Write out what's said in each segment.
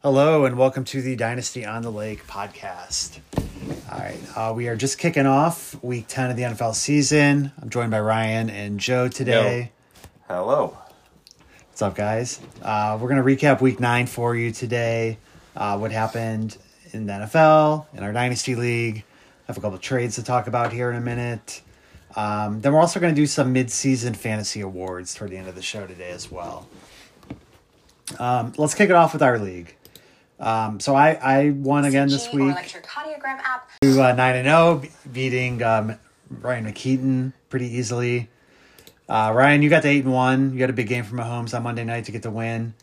Hello and welcome to the Dynasty on the Lake podcast. All right, uh, we are just kicking off week 10 of the NFL season. I'm joined by Ryan and Joe today. Hello. What's up, guys? Uh, we're going to recap week nine for you today. Uh, what happened in the NFL, in our Dynasty League. I have a couple of trades to talk about here in a minute. Um, then we're also going to do some mid-season fantasy awards toward the end of the show today as well. Um, let's kick it off with our league. Um, so I, I won again this CG or week. electrocardiogram app. to uh, 9 and 0, beating um, Ryan McKeaton pretty easily. Uh, Ryan, you got the 8 and 1. You had a big game from Mahomes on Monday night to get the win.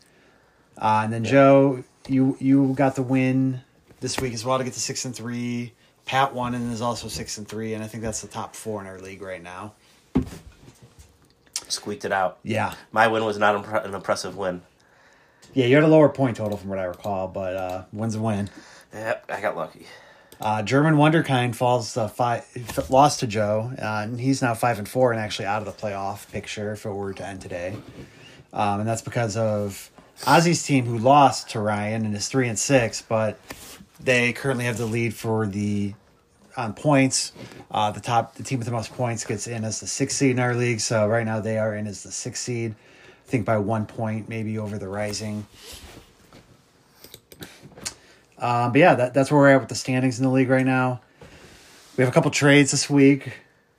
Uh, and then Joe, you you got the win this week as well to get to 6 and 3. Pat won and is also 6 and 3, and I think that's the top 4 in our league right now. Squeaked it out. Yeah. My win was not impre- an impressive win. Yeah, you had a lower point total from what I recall, but uh, win's a win. Yep, I got lucky. Uh, German Wonderkind falls uh, five, lost to Joe, uh, and he's now five and four and actually out of the playoff picture if it were to end today. Um, and that's because of Ozzy's team who lost to Ryan and is three and six, but they currently have the lead for the on points. Uh, the top, the team with the most points gets in as the sixth seed in our league. So right now they are in as the sixth seed. I think by one point, maybe over the Rising. Um, but yeah, that, that's where we're at with the standings in the league right now. We have a couple trades this week.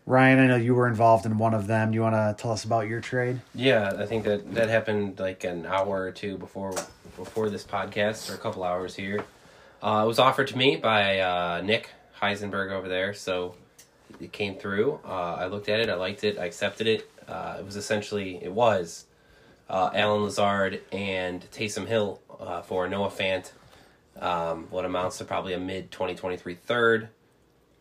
Ryan, I know you were involved in one of them. Do you want to tell us about your trade? Yeah, I think that that happened like an hour or two before before this podcast, or a couple hours here. Uh, it was offered to me by uh, Nick Heisenberg over there, so it came through. Uh, I looked at it, I liked it, I accepted it. Uh, it was essentially it was uh, Allen Lazard and Taysom Hill uh, for Noah Fant, um, what amounts to probably a mid 2023 third,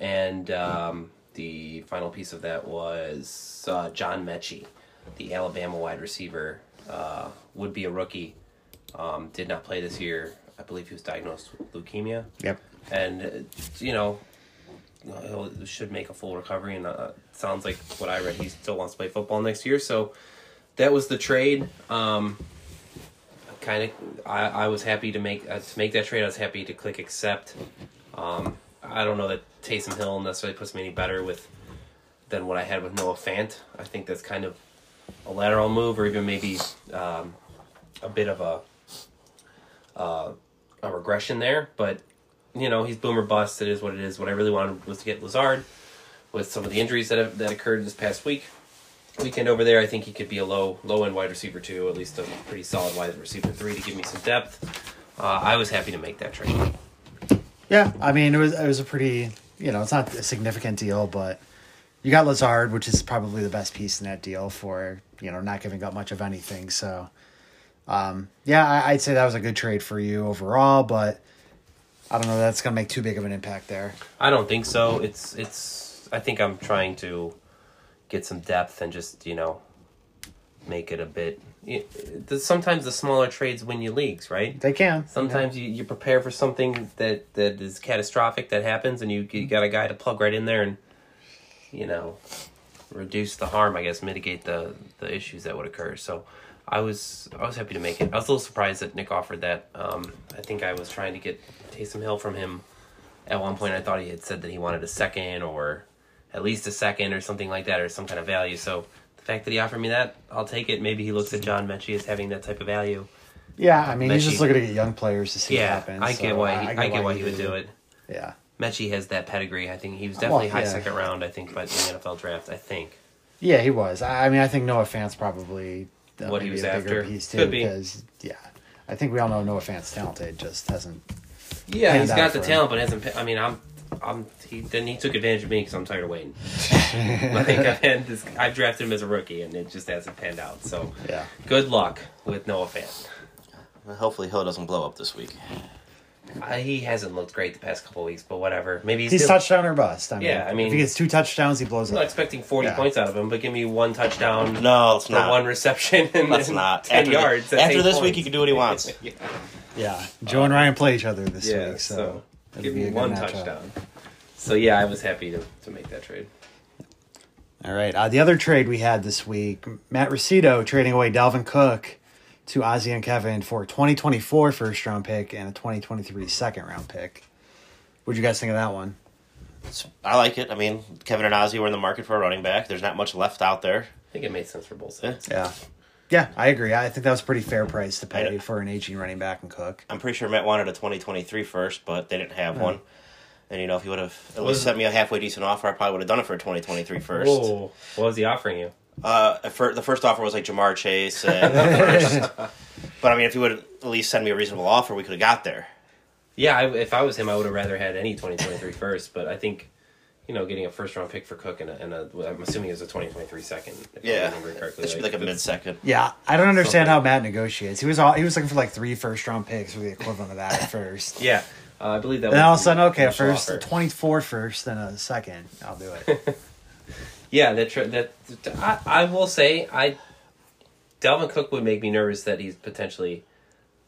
and um, the final piece of that was uh, John Metchie, the Alabama wide receiver, uh, would be a rookie, um, did not play this year. I believe he was diagnosed with leukemia, Yep. and uh, you know. He should make a full recovery, and uh, sounds like what I read. He still wants to play football next year, so that was the trade. Um, kind of, I, I was happy to make uh, to make that trade. I was happy to click accept. Um, I don't know that Taysom Hill necessarily puts me any better with than what I had with Noah Fant. I think that's kind of a lateral move, or even maybe um, a bit of a uh, a regression there. But you know, he's boomer bust. It is what it is. What I really wanted was to get Lazard with some of the injuries that have, that occurred this past week weekend over there. I think he could be a low low end wide receiver two, at least a pretty solid wide receiver three to give me some depth. Uh, I was happy to make that trade. Yeah, I mean it was it was a pretty you know it's not a significant deal, but you got Lazard, which is probably the best piece in that deal for you know not giving up much of anything. So um, yeah, I, I'd say that was a good trade for you overall, but I don't know that's gonna make too big of an impact there. I don't think so. It's it's. I think I'm trying to get some depth and just you know make it a bit. It, sometimes the smaller trades win you leagues, right? They can Sometimes you, you prepare for something that, that is catastrophic that happens, and you, you got a guy to plug right in there and, you know, reduce the harm. I guess mitigate the the issues that would occur. So, I was I was happy to make it. I was a little surprised that Nick offered that. Um, I think I was trying to get Taysom Hill from him. At one point, I thought he had said that he wanted a second or at least a second or something like that, or some kind of value. So the fact that he offered me that, I'll take it. Maybe he looks at John Metchie as having that type of value. Yeah, I mean he's just looking to get young players to see what Yeah, happens. I get so why he, I, get why he would do it. Yeah. Metchie has that pedigree. I think he was definitely high yeah. second round. I think, but in the NFL draft, I think. Yeah, he was. I I mean, I think Noah Fant's probably uh, What he was after. piece too. Could be. Because yeah, I think we all know Noah Fant's talented. Just hasn't. Yeah, he's got the him. talent, but hasn't. I mean, I'm, I'm. He then he took advantage of me because I'm tired of waiting. like I've had this, I've drafted him as a rookie, and it just hasn't panned out. So Yeah. good luck with Noah Fant. Well, Hopefully Hill doesn't blow up this week. Uh, he hasn't looked great the past couple weeks, but whatever. Maybe he's, He's still, touchdown or bust. I mean, Yeah, I mean- if he gets two touchdowns, he blows up. I'm not up. expecting 40 Yeah. points out of him, but give me one touchdown No, it's for not. one reception and Let's not. 10 after yards. That's after eight this week, points. he can do what he wants. yeah. Yeah, Joe and Ryan play each other this Yeah, week, so, so give me a good one matchup. touchdown. So yeah, I was happy to, to make that trade. All right. Uh, the other trade we had this week, Matt Rosito trading away Dalvin Cook to Ozzy and Kevin for a 2024 first round pick and a 2023 second round pick. What'd you guys think of that one? I like it. I mean, Kevin and Ozzy were in the market for a running back. There's not much left out there. I think it made sense for both sides. Yeah. Yeah, I agree. I think that was a pretty fair price to pay for an aging running back and Cook. I'm pretty sure Matt wanted a 2023 first, but they didn't have one. And you know, if he would have at least sent me a halfway decent offer, I probably would have done it for a 2023 first. Whoa. What was he offering you? Uh, at fir- the first offer was like Ja'Marr Chase and first. But I mean, if he would have at least send me a reasonable offer, we could have got there. Yeah, I, if I was him, I would have rather had any 2023 first, but I think, you know, getting a first round pick for Cook and a, and a I'm assuming it's a 2023 second. If Yeah, remember correctly. it should be like a mid second. Yeah, I don't understand Something. how Matt negotiates. He was all, he was looking for like three first round picks or the equivalent of that at first. Yeah, uh, I believe that. And then all of a sudden, okay, first, offer. 24 first, then a second. I'll do it. Yeah, that tr- that I, I will say I Dalvin Cook would make me nervous that he's potentially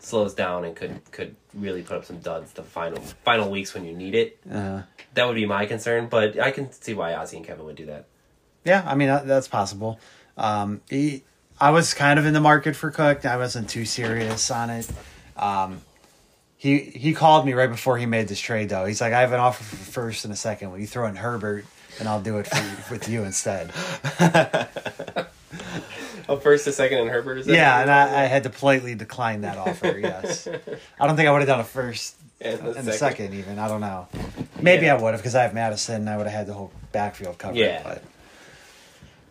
slows down and could could really put up some duds the final final weeks when you need it. Uh, That would be my concern, but I can see why Ozzy and Kevin would do that. yeah, I mean, that's possible. Um, he, I was kind of in the market for Cook. I wasn't too serious on it. Um, he he called me right before he made this trade, though. He's like, I have an offer for first and a second. Will you throw in Herbert, and I'll do it for you, with you instead. Oh, first, a second, and Herbert is Yeah, and I, I had to politely decline that offer. Yes, I don't think I would have done a first And the and a second. second even. I don't know. Maybe Yeah. I would have because I have Madison. and I would have had the whole backfield covered. Yeah. but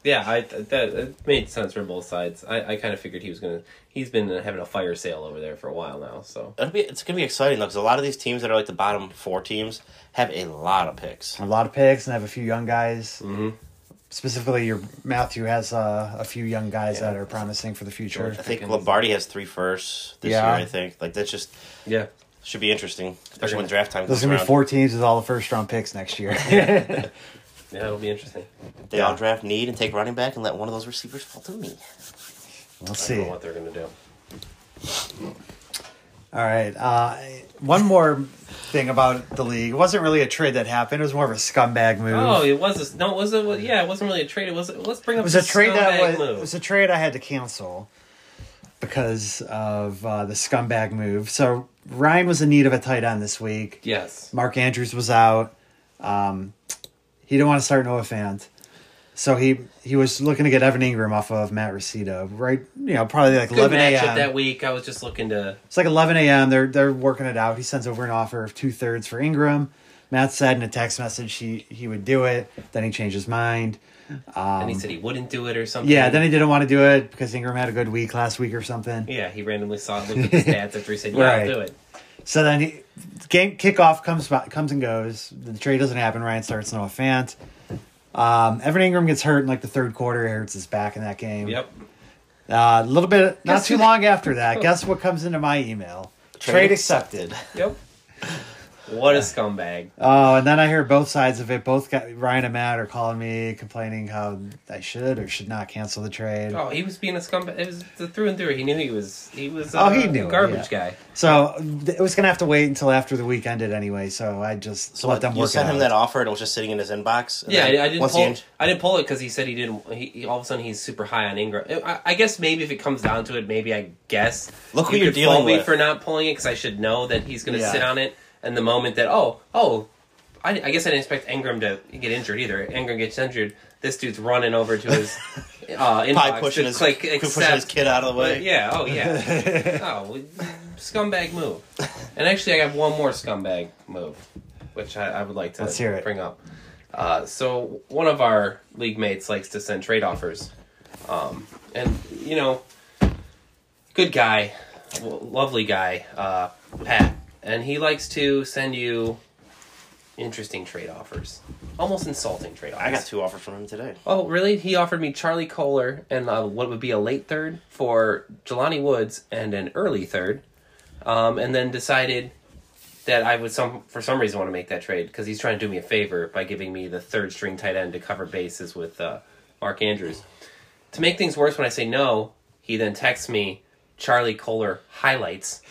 Yeah, I that it made sense for both sides. I, I kind of figured he was gonna. He's been having a fire sale over there for a while now. So It'll be, it's going to be exciting though, because a lot of these teams that are like the bottom four teams have a lot of picks. a lot of picks and have a few young guys. Mhm. Specifically, your Matthew has uh, a few young guys Yeah. that are promising for the future. I think Pickens. Lombardi has three firsts this Yeah. year. I think like that's just yeah, should be interesting, especially gonna- when draft time There's gonna be four teams with all the first round picks next year. yeah, it'll be interesting. They Yeah. all draft need and take running back and let one of those receivers fall to me. we'll I don't see. know what they're gonna do. All right. Uh, one more thing about the league. It wasn't really a trade that happened. It was more of a scumbag move. Oh, it was a, no, it wasn't. Yeah, it wasn't really a trade. It was. Let's bring up It was a trade that was move. it was a trade I had to cancel because of uh, the scumbag move. So Ryan was in need of a tight end this week. yes. Mark Andrews was out. Um, he didn't want to start Noah Fant. So he he was looking to get Evan Engram off of Matt Rosita, right? You know, probably like Good 11 a.m. that week. I was just looking to. It's like 11 a.m. They're they're working it out. He sends over an offer of two thirds for Engram. Matt said in a text message he he would do it. Then he changed his mind. and he said he wouldn't do it or something. Um, Yeah, then he didn't want to do it because Engram had a good week last week or something. Yeah, he randomly saw looked at the stats after he said, "Yeah, Right. I'll do it." So then he, game kickoff comes by- comes and goes. The trade doesn't happen. Ryan starts Noah Fant. Um, Evan Engram gets hurt in like the third quarter. He hurts his back in that game. Yep. Uh, a little bit, not Guess too who- long after that. Guess what comes into my email? Trade accepted. Yep. What a scumbag. Oh, and then I hear both sides of it. Both got, Ryan and Matt are calling me, complaining how I should or should not cancel the trade. Oh, he was being a scumbag. It was through and through. He knew he was. He was. Oh, uh, he knew a it, garbage yeah. guy. So it was gonna have to wait until after the week ended anyway. So I just So let what, them you work sent it him that offer and it was just sitting in his inbox. Yeah, I, I didn't pull. he in- I didn't pull it because he said he didn't. He, he- all of a sudden he's super high on Engram. I, I guess maybe if it comes down to it, maybe I guess Look who you you're dealing me with. for not pulling it because I should know that he's going to Yeah. sit on it. And the moment that oh oh, I, I guess I didn't expect Engram to get injured either. Engram gets injured. This dude's running over to his uh, inbox pushing to his, click pushing his kid out of the way. Yeah. Oh yeah. oh, scumbag move. And actually, I have one more scumbag move, which I, I would like to Let's hear it. bring up. Uh, so one of our league mates likes to send trade offers, um, and you know, good guy, lovely guy, uh, Pat, and he likes to send you interesting trade offers, almost insulting trade offers. I got two offers from him today. Oh, really? He offered me Charlie Kolar and uh, what would be a late third for Jelani Woods and an early third, um, and then decided that I would some for some reason want to make that trade because he's trying to do me a favor by giving me the third string tight end to cover bases with uh, Mark Andrews. To make things worse, when I say no, he then texts me Charlie Kolar highlights,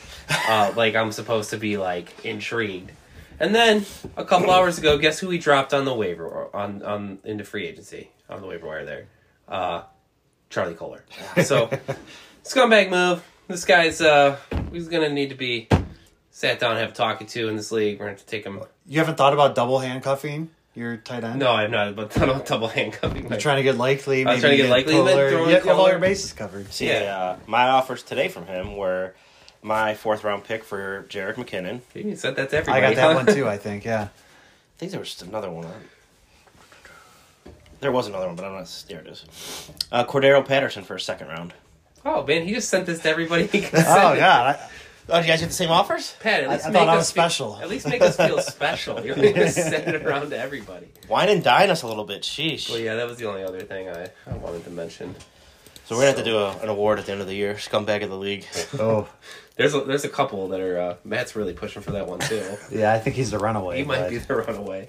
uh, like I'm supposed to be like intrigued. And then a couple hours ago, guess who he dropped on the waiver on on into free agency on the waiver wire there? Uh, Charlie Kolar. So scumbag move. this guy's uh, he's gonna need to be sat down have talking to in this league. We're gonna have to take him. You haven't thought about double handcuffing your tight end? No, I'm not. But I'm not double handcuffing. You're trying to get likely. I was trying to get Likely, then Kolar. throw You have, all your bases covered. See, Yeah. uh, my offers today from him were my fourth round pick for Jerick McKinnon. You said that to I got that one too. I think. Yeah. I think there was just another one. There was another one, but I'm not. There it is. Uh, Cordarrelle Patterson for a second round. Oh man, he just sent this to everybody. He Oh send it. God. I, Oh, you guys get the same offers? Pat, at I- least I make thought I us was feel- special. at least make us feel special. You're just sending it around to everybody. Wine and dine us a little bit. Sheesh. Well, yeah, that was the only other thing I, I wanted to mention. So we're gonna have to do a, an award at the end of the year. Scumbag of the league. oh. There's a, there's a couple that are uh, Matt's really pushing for that one too. Yeah, I think he's the runaway. He might be the runaway.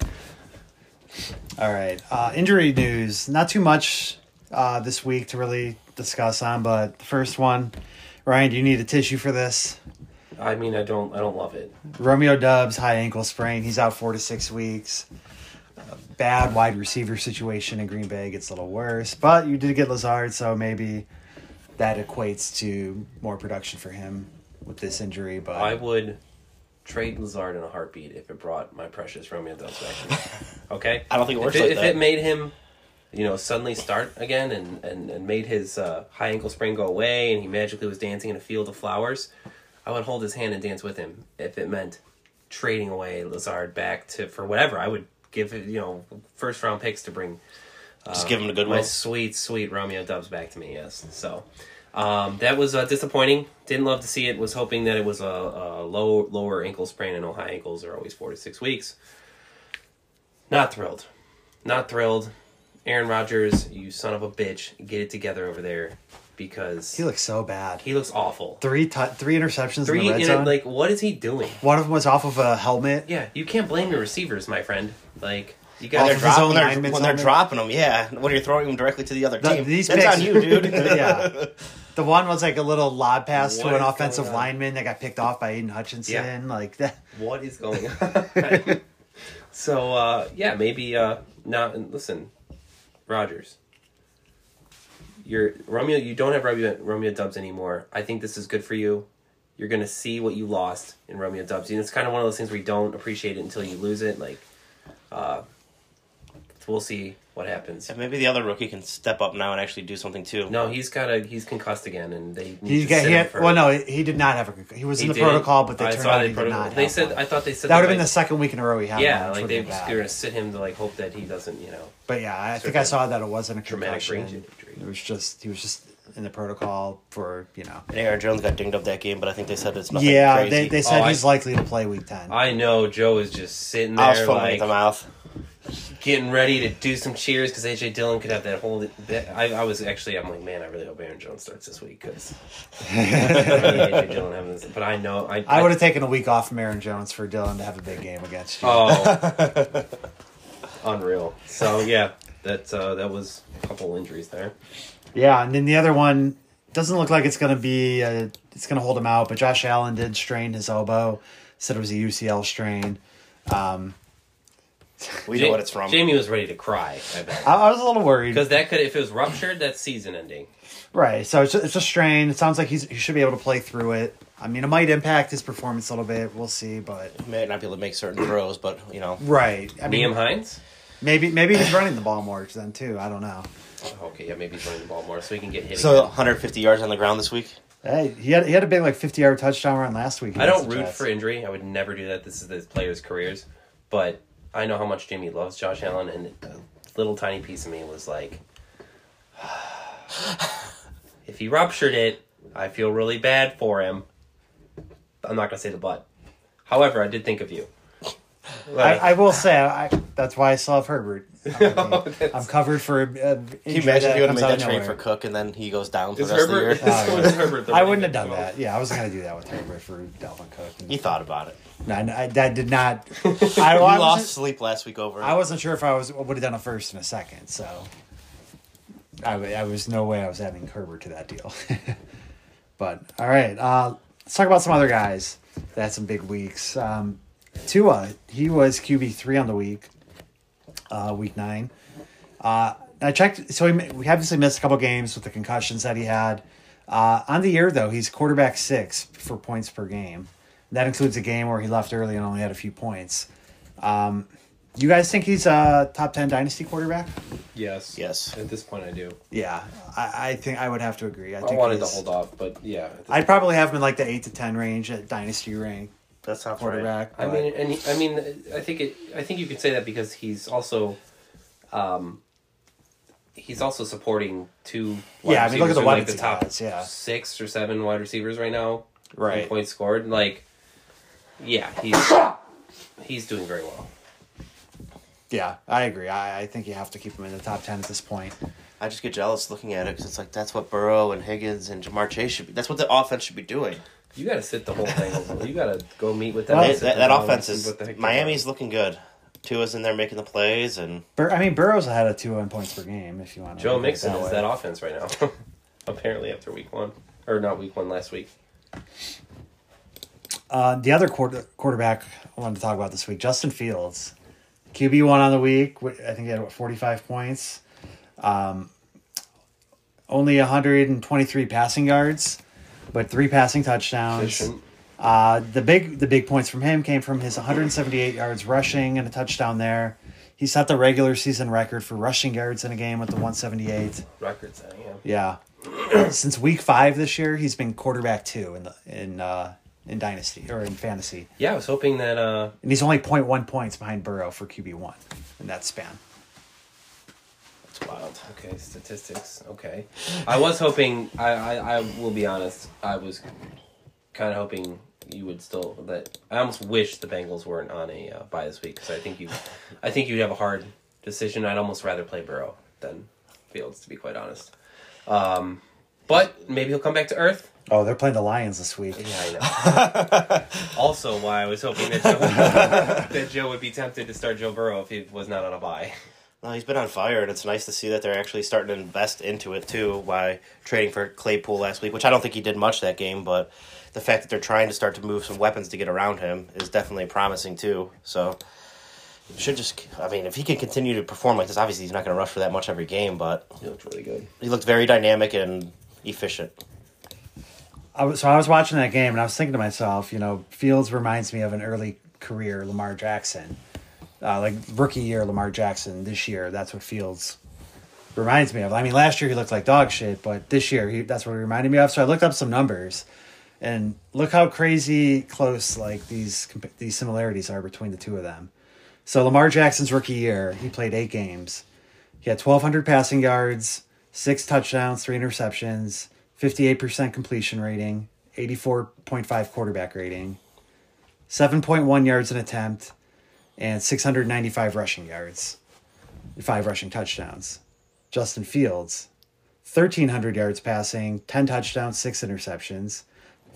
All right. Uh, injury news. Not too much uh, this week to really discuss on, but the first one, Ryan, do you need a tissue for this? I mean, I don't I don't love it. Romeo Doubs, high ankle sprain. He's out four to six weeks. Uh, bad wide receiver situation in Green Bay gets a little worse, but you did get Lazard, so maybe that equates to more production for him with this injury. But I would trade Lazard in a heartbeat if it brought my precious Romeo Doubs back. Okay, I don't think it works if it, like if it made him, you know, suddenly start again and and, and made his uh, high ankle sprain go away, and he magically was dancing in a field of flowers, I would hold his hand and dance with him. If it meant trading away Lazard back to for whatever, I would give it, you know, first round picks to bring Just give him a good my one. sweet, sweet Romeo Doubs back to me. Yes, so um, that was uh, disappointing. Didn't love to see it. Was hoping that it was a, a low, lower ankle sprain. I know high ankles are always four to six weeks. Not thrilled. Not thrilled. Aaron Rodgers, you son of a bitch, get it together over there because he looks so bad. he looks awful. Three tu- three interceptions Three in the red in zone. it, like what is he doing? One of them was off of a helmet. Yeah, you can't blame your receivers, my friend. Like you When got they're, his drop- when they're, lineman's when they're helmet? dropping them, yeah. When you're throwing them directly to the other The- team, these that's picks- on you, dude. yeah. The one was like a little lob pass What to an offensive lineman that got picked off by Aidan Hutchinson. Yeah. Like that. what is going on? so uh, yeah, maybe uh, not. Listen, Rodgers, you're Romeo. You don't have Romeo, Romeo Doubs anymore. I think this is good for you. You're gonna see what you lost in Romeo Doubs. And it's kind of one of those things where you don't appreciate it until you lose it. Like, uh, we'll see what happens. Yeah, maybe the other rookie can step up now and actually do something too. No, he's got a he's concussed again, and they need He to got sit he had, for- well, no, he did not have a. He was in the didn't. protocol, but they I turned out they he did not. They have said one. I thought they said that would they have been the second week in a row he had. yeah, one, like they been were gonna sit him to like hope that he doesn't, you know, But yeah, I think I saw that it wasn't a traumatic brain injury. It was just he was just in the protocol for you know. And Aaron Jones got dinged up that game, but I think they said it's nothing Yeah, crazy. they, they said Oh, I- he's likely to play week ten. I know Joe is just sitting there I was foaming like at the mouth. getting ready to do some cheers because AJ Dillon could have that whole. That, I, I was actually, I'm like, man, I really hope Aaron Jones starts this week because AJ Dillon having this. But I know I, I would have taken a week off from Aaron Jones for Dillon to have a big game against you. Oh, unreal. So yeah, that uh, that was a couple injuries there. Yeah, and then the other one doesn't look like it's going to be uh it's going to hold him out, but Josh Allen did strain his elbow. Said it was a UCL strain. Um, We know what it's from. Jamie was ready to cry. I bet. I, I was a little worried. Because that could, if it was ruptured, that's season ending. Right, so it's a, it's a strain. It sounds like he's he should be able to play through it. I mean, it might impact his performance a little bit. We'll see, but May not be able to make certain throws, but you know, right. I mean, Nyheim Hines. Maybe maybe he's running the ball more then too. I don't know. Okay, yeah, maybe he's running the ball more so he can get hit. so again. 150 yards on the ground this week. Hey, he had he had a big like fifty yard touchdown run last week. I don't root Jets. for injury. I would never do that. This is the players' careers. But I know how much Jamie loves Josh Allen, and a little tiny piece of me was like, if he ruptured it, I feel really bad for him. I'm not gonna say the but. However, I did think of you. I, Like, I will say I, that's why I still have Herbert. I'm, I'm covered for. Uh, Can you imagine if you would have made that trade for Cook and then he goes down for is the rest Herbert? of the year? Oh, is Herbert the I running wouldn't have back done as well? that. Yeah, I wasn't going to do that with Herbert for Dalvin Cook. He thought about it. No, I, I, that did not. I, He I, lost wasn't, sleep last week over. it. I wasn't sure if I was would have done a first and a second. So I, w- I was no way I was adding Herbert to that deal. but all right, uh, let's talk about some other guys that had some big weeks. Um, Tua, he was QB three on the week, uh, week nine. Uh, I checked, so he, we obviously missed a couple games with the concussions that he had. Uh, on the year, though, he's quarterback six for points per game. That includes a game where he left early and only had a few points. Um, you guys think he's a top 10 dynasty quarterback? Yes. Yes. At this point, I do. Yeah, I, I think I would have to agree. I, I think wanted to hold off, but yeah. I'd probably have him in like the 8 to 10 range at dynasty rank That sounds right. quarterback. I mean, and he- I mean, I think it. I think you could say that because he's also, um, he's also supporting two. Wide Yeah, I mean, look at the receivers who are, like the top has, yeah. six or seven wide receivers right now. in Right. points scored. Like, yeah, he's he's doing very well. Yeah, I agree. I, I think you have to keep him in the top 10 at this point. I just get jealous looking at it because it's like that's what Burrow and Higgins and Ja'Marr Chase should be. That's what the offense should be doing. You got to sit the whole thing. over. You got to go meet with them. Well, and that, that offense is what the heck they're Miami's looking good. Tua's in there making the plays, and Bur- I mean, Burrow's ahead of two on points per game. If you want to, Joe look Mixon is way. that offense right now. Apparently, after week one, or not week one, last week. Uh, the other quarter, quarterback I wanted to talk about this week, Justin Fields, QB one on the week. I think he had what, forty five points, um, only one hundred and twenty three passing yards, but three passing touchdowns. Uh, the big the big points from him came from his 178 yards rushing and a touchdown there. He set the regular season record for rushing yards in a game with the 178. Record setting. Yeah. Yeah. Since week five this year, he's been quarterback two in the in uh, in dynasty or in fantasy, Yeah, I was hoping that. uh and he's only 0.1 points behind Burrow for QB one in that span. It's wild. Okay, statistics. Okay, I was hoping. I, I, I will be honest. I was kind of hoping you would still that. I almost wish the Bengals weren't on a uh, bye this week because I think you, I think you'd have a hard decision. I'd almost rather play Burrow than Fields, to be quite honest. Um, but maybe he'll come back to earth. Oh, they're playing the Lions this week. Yeah, I know. also, why I was hoping that Joe, that Joe would be tempted to start Joe Burrow if he was not on a bye. No, he's been on fire, and it's nice to see that they're actually starting to invest into it too by trading for Claypool last week, which I don't think he did much that game, but the fact that they're trying to start to move some weapons to get around him is definitely promising too. So should just, I mean, if he can continue to perform like this, obviously he's not going to rush for that much every game, but He looked really good. he looked very dynamic and efficient. I was, so I was watching that game and I was thinking to myself, you know, Fields reminds me of an early career Lamar Jackson, uh, like rookie year Lamar Jackson. This year, that's what Fields reminds me of. I mean, last year he looked like dog shit, but this year he, that's what he reminded me of. So I looked up some numbers, and look how crazy close like these these similarities are between the two of them. So Lamar Jackson's rookie year, he played eight games. He had 1,200 passing yards, six touchdowns, three interceptions, 58% completion rating, 84.5 quarterback rating, 7.1 yards an attempt, and 695 rushing yards, five rushing touchdowns. Justin Fields, 1,300 yards passing, 10 touchdowns, six interceptions,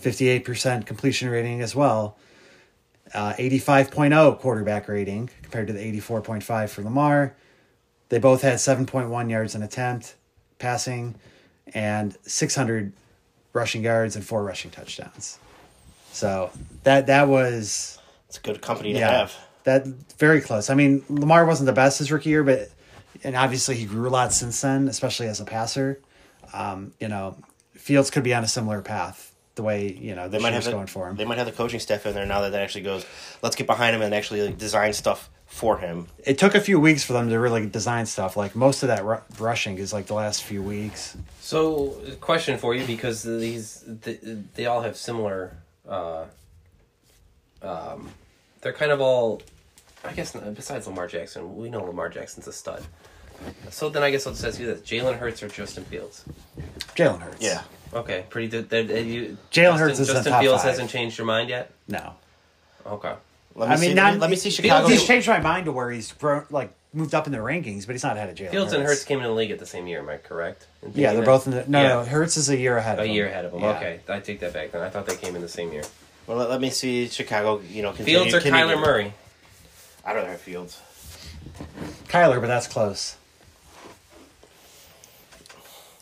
58% completion rating as well, uh, 85.0 quarterback rating compared to the 84.5 for Lamar. They both had 7.1 yards an attempt passing and 600 rushing yards and four rushing touchdowns. So that that was It's a good company to yeah have. That very close. I mean, Lamar wasn't the best his rookie year, but and obviously he grew a lot since then, especially as a passer. Um, you know, Fields could be on a similar path. The way you know They might year's have the, going for him. They might have the coaching staff in there now that that actually goes. Let's get behind him and actually like, design stuff for him. it took a few weeks for them to really design stuff. Like most of that ru- rushing is like the last few weeks. So, question for you because these they, they all have similar. Uh, um, they're kind of all, I guess. Besides Lamar Jackson, we know Lamar Jackson's a stud. So then, I guess I'll just ask you this: Jalen Hurts or Justin Fields? Jalen Hurts. Yeah. Okay, pretty. Good. That that you. Jalen Justin- Hurts is the Justin top Fields five. hasn't changed your mind yet. No. Okay. Let me I mean, see. not, let, me, see Chicago. He's changed my mind to where he's grown, like moved up in the rankings, but he's not ahead of Jalen. Fields and Hurts came in the league at the same year. Am I correct? in Yeah, they're that? both in the. No, Yeah. no, Hurts is a year ahead. A of him. year ahead of them. Yeah. Okay, I take that back. Then I thought they came in the same year. Well, let, let me see Chicago. You know, continue, Fields or continue- Kyler Murray? I'd rather have Fields. Kyler, but that's close.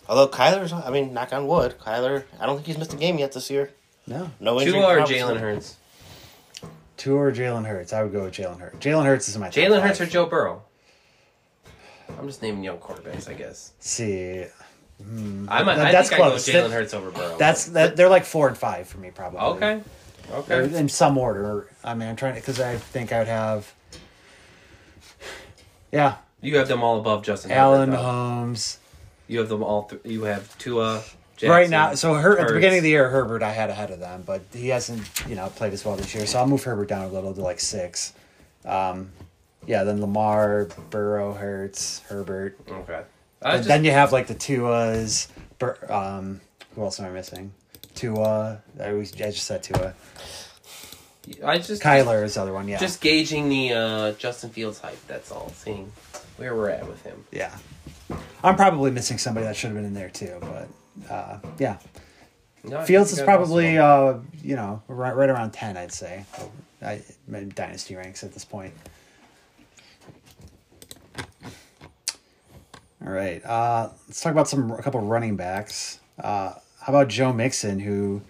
Although Kyler's, I mean, knock on wood, Kyler. I don't think he's missed a game yet this year. No, No injury. Tua or problems. Jalen Hurts? two or Jalen Hurts. I would go with Jalen Hurts. Jalen Hurts is my. Jalen Hurts or. Joe Burrow? I'm just naming young quarterbacks, I guess. Let's see, mm, I might. I That's think close. I go Jalen Hurts over Burrow. That's that. They're like four and five for me, probably. okay. They're Okay. in some order. I mean, I'm trying to because I think I would have. Yeah, You have them all above Justin. Allen, Herbert, though. Holmes. You have them all. Th- you have Tua. Jackson, right now, so Her- at the beginning of the year, Herbert I had ahead of them, but he hasn't, you know, played as well this year. So I'll move Herbert down a little to like six. Um, yeah, then Lamar, Burrow, Hurts, Herbert. Okay. I And just, then you have like the Tuas. Bur- um, who else am I missing? Tua. I, always, I just said Tua. I just Kyler is the other one. Yeah. just gauging the uh, Justin Fields hype. That's all. Seeing where we're at with him. yeah. I'm probably missing somebody that should have been in there too, but uh, yeah. No, Fields is you got most of probably uh, you know right, right around ten, I'd say. I, dynasty ranks at this point. All right, uh, let's talk about some a couple running backs. Uh, how about Joe Mixon, who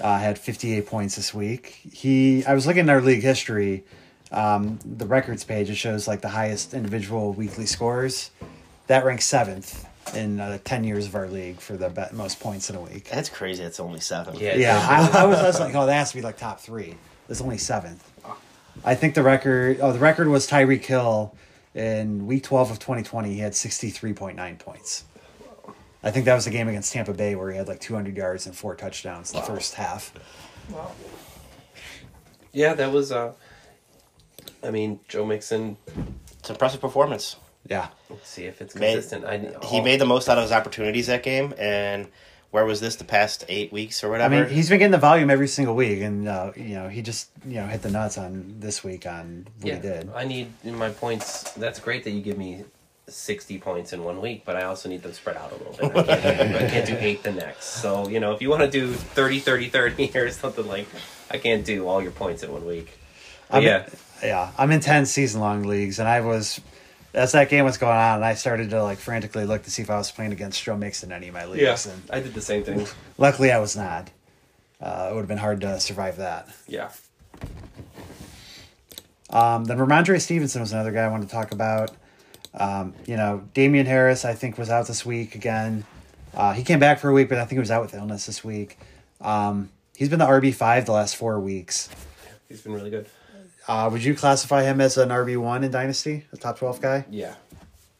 uh, had 58 points this week? He, I was looking at our league history, um, the records page. It shows like the highest individual weekly scores. That ranks seventh in uh, 10 years of our league for the be- most points in a week. That's crazy. It's only seventh. Yeah. Yeah, I, I, was, I was like, oh, that has to be like top three. It's only seventh. I think the record. Oh, the record was Tyreek Hill in Week 12 of 2020. He had 63.9 points. I think that was the game against Tampa Bay where he had like 200 yards and four touchdowns the first half. Wow. Yeah, that was. uh I mean, Joe Mixon. It's impressive performance. Yeah, Let's see if it's Made- consistent. I, He made the most out of his opportunities that game, and where was this the past eight weeks or whatever? I mean he's been getting the volume every single week, and uh, you know he just you know hit the nuts on this week on what Yeah, he did. I need in my points. That's great that you give me sixty points in one week, but I also need them spread out a little bit. I can't, do, I can't do eight the next. So you know, if you want to do 30, 30, 30 or something like, I can't do all your points in one week. Yeah, yeah, I'm in ten season long leagues, and I was as that game was going on, and I started to like frantically look to see if I was playing against Joe in any of my leagues. yeah, And I did the same thing. luckily, I was not. Uh, it would have been hard to survive that. Yeah, Um, then Rhamondre Stevenson was another guy I wanted to talk about. Um, you know, Damien Harris, I think, was out this week again. Uh, he came back for a week, but I think he was out with illness this week. Um, he's been the RB five the last four weeks. he's been really good. Uh, would you classify him as an RB one in Dynasty, a top twelve guy? Yeah,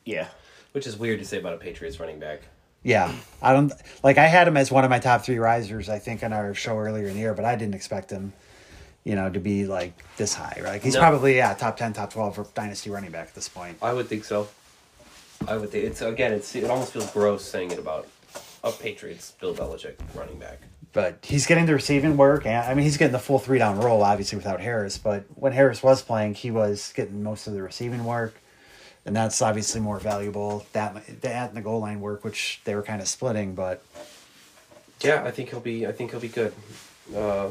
yeah. which is weird to say about a Patriots running back. Yeah, I don't like. I had him as one of my top three risers. I think on our show earlier in the year, but I didn't expect him, you know, to be like this high. Right? He's No. probably yeah top ten, top twelve for dynasty running back at this point. I would think so. I would think it's again. It's it almost feels gross saying it about a Patriots Bill Belichick running back. But he's getting the receiving work, and I mean he's getting the full three down role, obviously without Harris. But when Harris was playing, he was getting most of the receiving work, and that's obviously more valuable. That that and the goal line work, which they were kind of splitting, but Yeah, I think he'll be. I think he'll be good. Uh,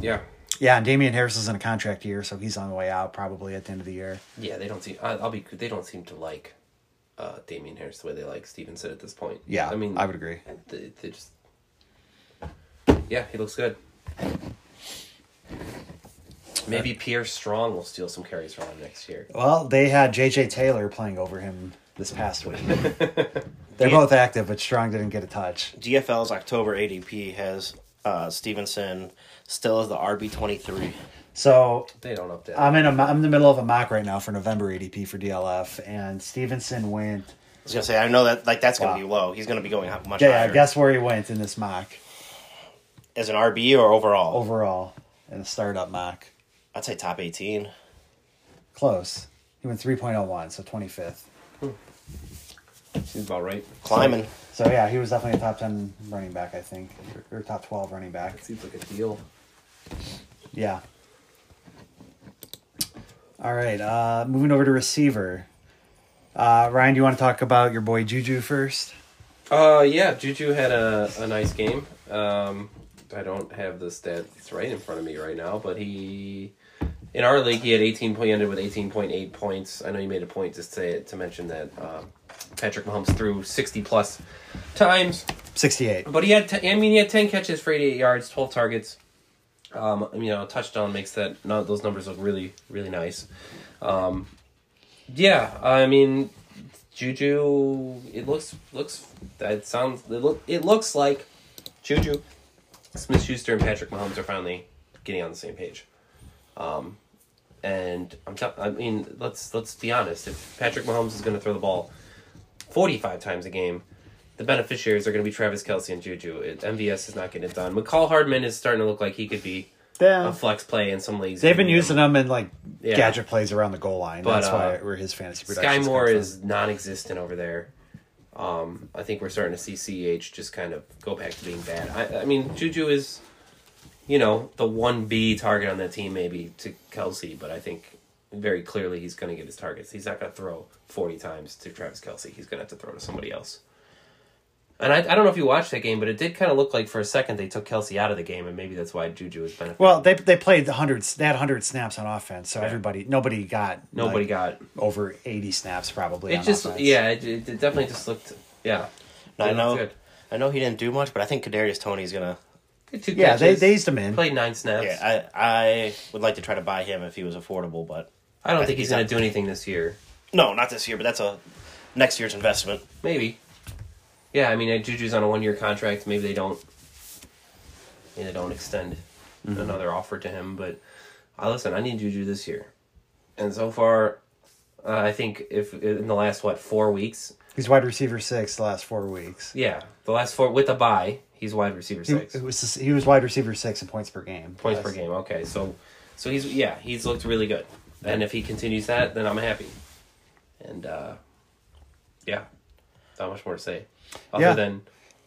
yeah, yeah. And Damien Harris is in a contract year, so he's on the way out probably at the end of the year. yeah. They don't seem. I, I'll be. They don't seem to like uh, Damien Harris the way they like Stevenson at this point. Yeah, I mean, I would agree. They, they just. Yeah, he looks good. Maybe Pierre Strong will steal some carries from him next year. Well, they had J.J. Taylor playing over him this past week. They're both active, but Strong didn't get a touch. GFL's October ADP has uh, Stevenson still is the RB twenty three. So They don't update. I'm in a I'm in the middle of a mock right now for November ADP for DLF, and Stevenson went. I was gonna say I know that like that's gonna Wow. be low. He's gonna be going up much Yeah, higher. guess where he went in this mock as an RB or overall. overall in a startup mock. I'd say top eighteen. Close. He went 3.01, so 25th. Hmm. Seems about right. Climbing. So yeah, he was definitely a top 10 running back, I think, or, or top 12 running back. Seems like a deal. Yeah. All right. Uh, moving over to receiver. Uh, Ryan, do you want to talk about your boy Juju first? Uh, yeah, Juju had a, a nice game. Um, I don't have the stats right in front of me right now, but he in our league he had eighteen point ended with eighteen point eight points. I know you made a point to say it, to mention that um, Patrick Mahomes threw sixty plus times, 68. but he had t- I mean he had ten catches for eighty eight yards, twelve targets. Um, you know, touchdown makes that no, those numbers look really really nice. Um, yeah, I mean Juju, it looks looks that sounds it look it looks like Juju, Smith Schuster and Patrick Mahomes are finally getting on the same page. Um, and I'm tell I mean let's let's be honest. If Patrick Mahomes is going to throw the ball forty five times a game, the beneficiaries are going to be Travis Kelce and Juju. It, MVS is not getting it done. Mecole Hardman is starting to look like he could be Yeah. a flex play in some leagues. They've been using him in like Yeah. gadget plays around the goal line. But, That's uh, why where his fantasy production. Skyy Moore is non-existent over there. Um, I think we're starting to see CEH just kind of go back to being bad. I, I mean, Juju is, you know, the one B target on that team maybe to Kelce, but I think very clearly he's going to get his targets. He's not going to throw forty times to Travis Kelce. He's going to have to throw to somebody else. And I, I don't know if you watched that game, but it did kind of look like for a second they took Kelce out of the game, and maybe that's why Juju is benefiting. Well, they they played the hundreds. They had hundred snaps on offense, so Yeah. everybody nobody got Nobody like, got over eighty snaps probably. it. on Just offense. yeah, it, it definitely just looked yeah. I know. good. I know he didn't do much, but I think Kadarius Toney's gonna. Good two yeah. They catches. they used him in. played nine snaps. Yeah, I I would like to try to buy him if he was affordable, but I don't I think think he's he's going not- to do anything this year. no, not this year. But that's a next year's investment. Maybe. Yeah, I mean, uh, Juju's on a one-year contract. Maybe they don't. Maybe they don't extend Mm-hmm. another offer to him. But uh, listen, I need Juju this year, and so far, uh, I think if in the last what four weeks, He's wide receiver six the last four weeks. yeah, the last four with a bye, he's wide receiver He, six it was he was wide receiver six in points per game. points Last- per game. Okay, so so he's yeah he's looked really good, and if he continues that, then I'm happy. And uh, yeah, not much more to say, other Yeah. than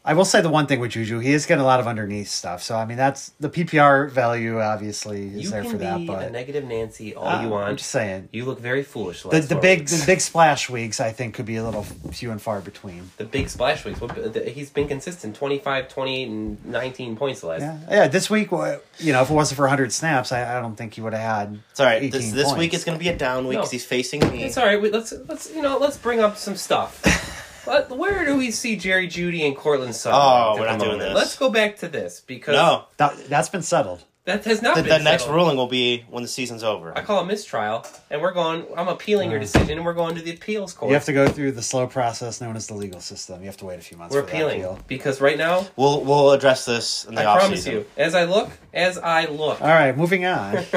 I will say the one thing with Juju, he is getting a lot of underneath stuff. So I mean, that's the PPR value obviously is you there for that. be But a negative Nancy all uh, you want. I'm just saying You look very foolish. the last the big weeks. the big splash weeks I think could be a little few and far between. the big splash weeks. What, the, he's been consistent 25, 28, and 19 points the last. Yeah, yeah. This week, you know, if it wasn't for 100 snaps, I, I don't think he would have had. It's all right. 18 This this week is gonna be a down week No. because he's facing me. It's all right. We, let's let's you know let's bring up some stuff. Let, where do we see Jerry Jeudy and Courtland Sutton? Oh, we're not doing moment? this. Let's go back to this because No, That, that's been settled. that has not the, been the next ruling will be when the season's over. I call a mistrial, and we're going. I'm appealing your decision, and we're going to the appeals court. You have to go through the slow process known as the legal system. You have to wait a few months. we're for that appealing appeal. because right now, We'll we'll address this in the I off promise season. you, as I look, as I look, All right, moving on.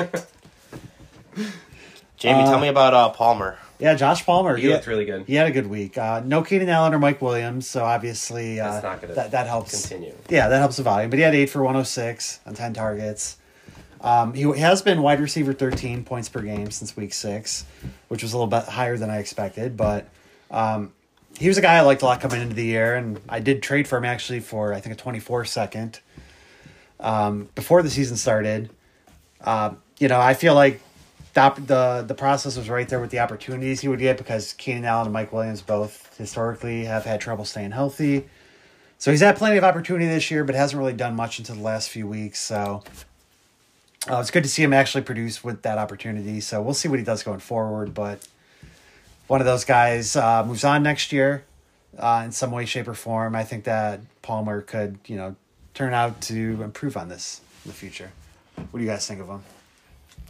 Jamie, Uh, tell me about uh, Palmer. Yeah, Josh Palmer. he he, looked really good. he had a good week. Uh, no Keenan Allen or Mike Williams, so obviously uh, That's not gonna that that helps. Continue. Yeah, that helps the volume. But he had eight for 106 on 10 targets. Um, he has been wide receiver 13 points per game since week six, which was a little bit higher than I expected. But um, he was a guy I liked a lot coming into the year, and I did trade for him actually for I think a 24 second um, before the season started. Um, you know, I feel like the, the the process was right there with the opportunities he would get because Keenan Allen and Mike Williams both historically have had trouble staying healthy. So he's had plenty of opportunity this year, but hasn't really done much until the last few weeks. So uh, it's good to see him actually produce with that opportunity. So we'll see what he does going forward. But one of those guys uh, moves on next year uh, in some way, shape, or form. I think that Palmer could, you know, turn out to improve on this in the future. What do you guys think of him?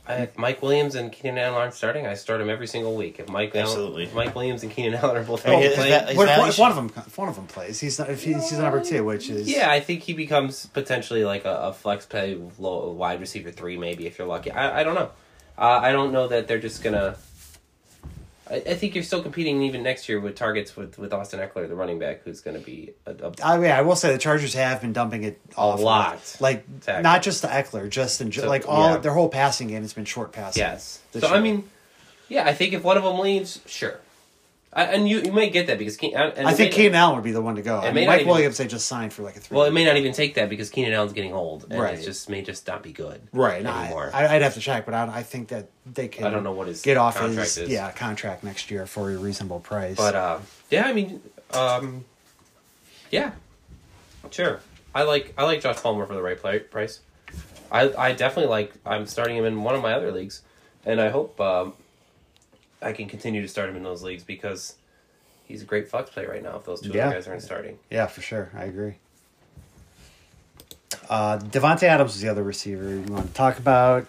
I, if Mike Williams and Keenan Allen aren't starting, I start him every single week. If Mike Absolutely. Allen, if Mike Williams and Keenan Allen are both I mean, healthy is playing, that- What, if, value if one of them, if one of them plays, he's not. If he's, he's a number two, which is yeah, I think he becomes potentially like a, a flex play low, wide receiver three, maybe if you're lucky. I, I don't know. Uh, I don't know that they're just gonna. I, I think you're still competing even next year with targets with, with Austin Ekeler, the running back, who's going to be a, a I mean, I will say the Chargers have been dumping it off a lot. like Exactly. not just the Ekeler, just in, So, like all yeah. their whole passing game has been short passing. yes. So I mean, yeah, I think if one of them leaves, sure. And you you might get that because I think Keenan Allen would be the one to go. I mean, Mike even- Williams they just signed for like a three. Well, it may not even take that because Keenan Allen's getting old, and Right. it just may just not be good right. anymore. I, I'd have to check, but I, I think that they can. I don't know what his get off his is. yeah contract next year for a reasonable price. But uh, yeah, I mean, um, yeah, sure. I like I like Josh Palmer for the right play, price. I I definitely like. I'm starting him in one of my other leagues, and I hope um, I can continue to start him in those leagues because he's a great flex play right now. If those two Yeah. other guys aren't starting, yeah, for sure, I agree. Uh, Davante Adams was the other receiver you want to talk about.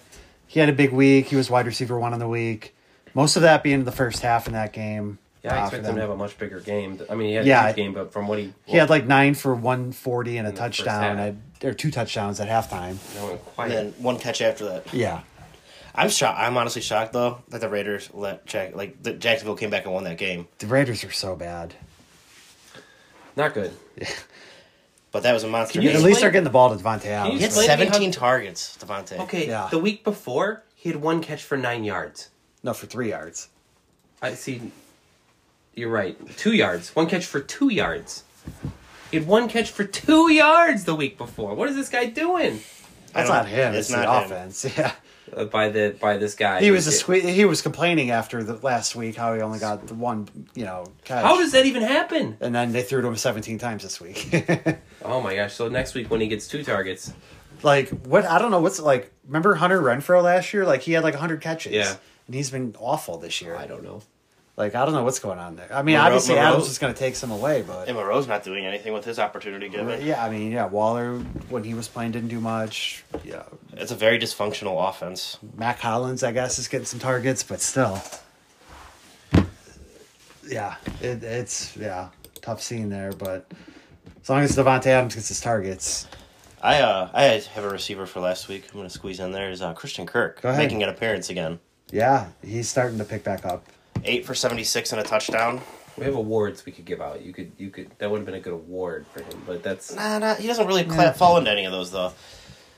He had a big week. He was wide receiver one in the week. Most of that being the first half in that game. Yeah, I uh, expect for him to have a much bigger game. I mean, he had Yeah. a huge game, but from what he He had like nine for one forty and a In the first touchdown, half. at, or two touchdowns at halftime. no, And then one catch after that. Yeah, I'm shocked. I'm honestly shocked though that the Raiders let Jack like the Jacksonville came back and won that game. the Raiders are so bad. Not good. But that was a monster. Can you At least explain- they're getting the ball to Davante he Adams. had explain to me how- 17 targets, Davante. Okay, Yeah. the week before he had one catch for nine yards. No, for three yards. I see. You're right. Two yards. One catch for two yards. He had one catch for two yards the week before. What is this guy doing? That's don't- him. It's, it's the not him. offense. Yeah, Uh, by the by this guy. he was a sque- He was complaining after the last week how he only got the one, you know, catch. How does that even happen? and then they threw to him seventeen times this week. Oh my gosh! So next week when he gets two targets, like what? I don't know what's like. Remember Hunter Renfrow last year? Like he had like hundred catches. Yeah. and he's been awful this year. I don't know. Like I don't know what's going on there. I mean, Moreau- obviously Moreau- Adams is going to take some away, but And Moreau's not doing anything with his opportunity given. yeah, I mean, yeah, Waller when he was playing didn't do much. Yeah, It's a very dysfunctional offense. Mack Hollins, I guess, is getting some targets, but still, yeah, it, it's yeah tough scene there. But as long as Davante Adams gets his targets, I uh I have a receiver for last week. I'm gonna squeeze in there is uh, Christian Kirk Go ahead. making an appearance again. yeah, he's starting to pick back up. Eight for 76 and a touchdown. We have awards we could give out. You could you could that would have been a good award for him, but that's Nah, nah, he doesn't really cla fall into any of those though.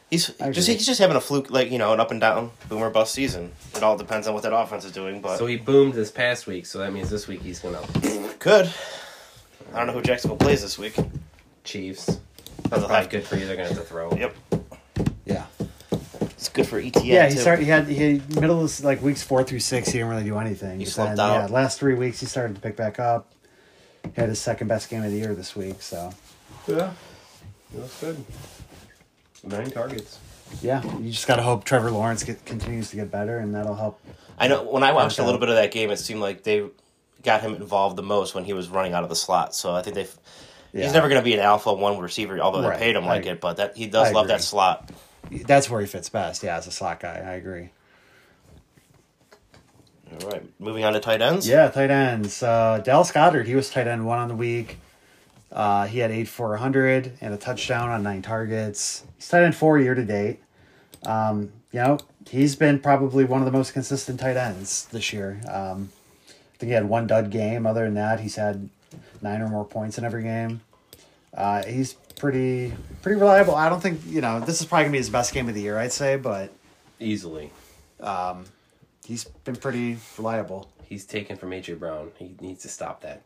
He's just he's just having a fluke, like you know, an up and down boomer bust season. It all depends on what that offense is doing, but so he boomed this past week. So that means this week he's gonna could. I don't know who Jacksonville plays this week. Chiefs. That's That's probably high good for you. They're gonna have to throw. Yep, Yeah, it's good for Etienne. yeah, he too. started. He had he had middle of like weeks four through six. He didn't really do anything. He But slumped then, out. Yeah, last three weeks he started to pick back up. He had his second best game of the year this week. So Yeah. That's good. Nine targets. yeah, you just gotta hope Trevor Lawrence get, continues to get better, and that'll help. I know when I watched a little bit of that game, it seemed like they got him involved the most when he was running out of the slot. So I think they. have Yeah. He's never going to be an alpha one receiver, although Right. they paid him like I- it. But that he does I love agree. that slot. That's where he fits best. Yeah, as a slot guy, I agree. All right, moving on to tight ends. Yeah, tight ends. Uh, Dallas Goedert, he was tight end one on the week. Uh, he had eight for 100 and a touchdown on nine targets. He's tight end four year to date. Um, you know, he's been probably one of the most consistent tight ends this year. Um, I think he had one dud game. Other than that, he's had nine or more points in every game. Uh, he's pretty pretty reliable. I don't think you know this is probably gonna be his best game of the year. I'd say, but Easily. he's been pretty reliable. He's taken from AJ Brown. He needs to stop that.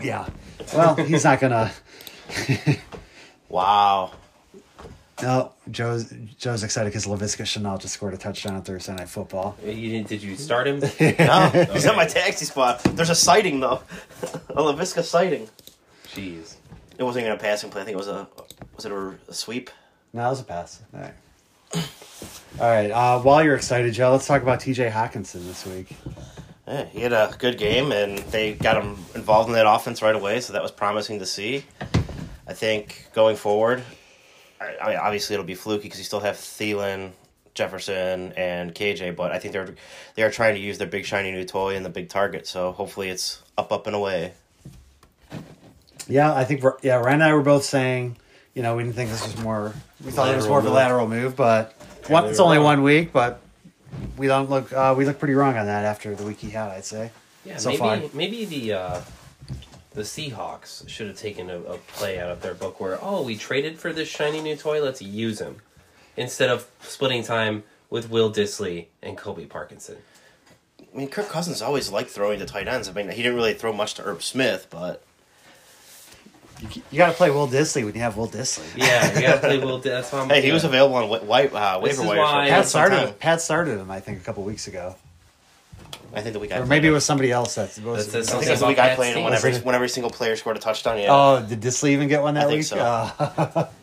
Yeah. Well, he's not gonna. Wow. No, Joe's Joe's excited because Laviska Shenault just scored a touchdown on Thursday Night Football. You didn't, did you start him? No, he's not my taxi spot. There's a sighting though, a Laviska sighting. Jeez. It wasn't even a passing play. I think it was a was it a, a sweep? No, it was a pass. All right. All right. Uh, while you're excited, Joe, let's talk about T.J. Hockenson this week. Yeah, he had a good game, and they got him involved in that offense right away. So that was promising to see. I think going forward, I, I mean, obviously it'll be fluky because you still have Thielen, Jefferson, and KJ. But I think they're they are trying to use their big shiny new toy and the big target. So hopefully it's up, up and away. Yeah, I think we're, yeah, Ryan and I were both saying, you know, we didn't think this was more. We thought it was Lateral more of a move. lateral move, but one, it's only wrong. one week. But we don't look. Uh, we look pretty wrong on that after the week he had. I'd say. Yeah, So maybe far. maybe the uh, the Seahawks should have taken a, a play out of their book where oh we traded for this shiny new toy let's use him instead of splitting time with Will Dissly and Colby Parkinson. I mean, Kirk Cousins always liked throwing to tight ends. I mean, he didn't really throw much to Irv Smith, but You, you got to play Will Dissly when you have Will Dissly. Yeah, you got to play Will. Di- That's why I'm. hey, he was available on wa- white uh, This waiver is wire why- for Pat started. Pat started him, I think, a couple weeks ago, I think the week I or played maybe it him. was somebody else. That's, was, That's- that's I think something that's the week I Pat played him Stevens. when every, when every single player scored a touchdown. Yeah. Oh, did Dissly even get one that I think week? so. Uh,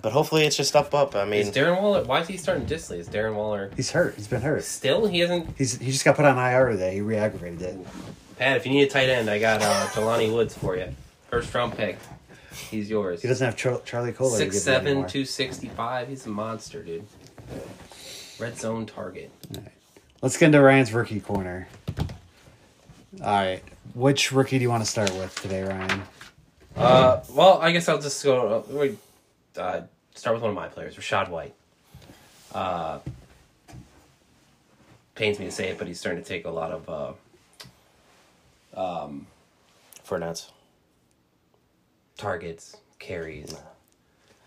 But hopefully it's just up up. I Is mean, Darren Waller? Why is he starting Dissly? Is Darren Waller he's hurt. He's been hurt. still? He hasn't. He's he just got put on IR today. He re-aggravated it. Pat, if you need a tight end, I got uh, Jelani Woods for you. First round pick. He's yours. He doesn't have Char- Charlie Kolar. to Six him seven, anymore. two sixty five. He's a monster, dude. Red zone target. Let's get into Ryan's rookie corner. All right. Which rookie do you want to start with today, Ryan? Uh, well, I guess I'll just go. Uh, uh, start with one of my players, Rachaad White. Uh, pains me to say it, but he's starting to take a lot of uh, Fournette. targets, carries.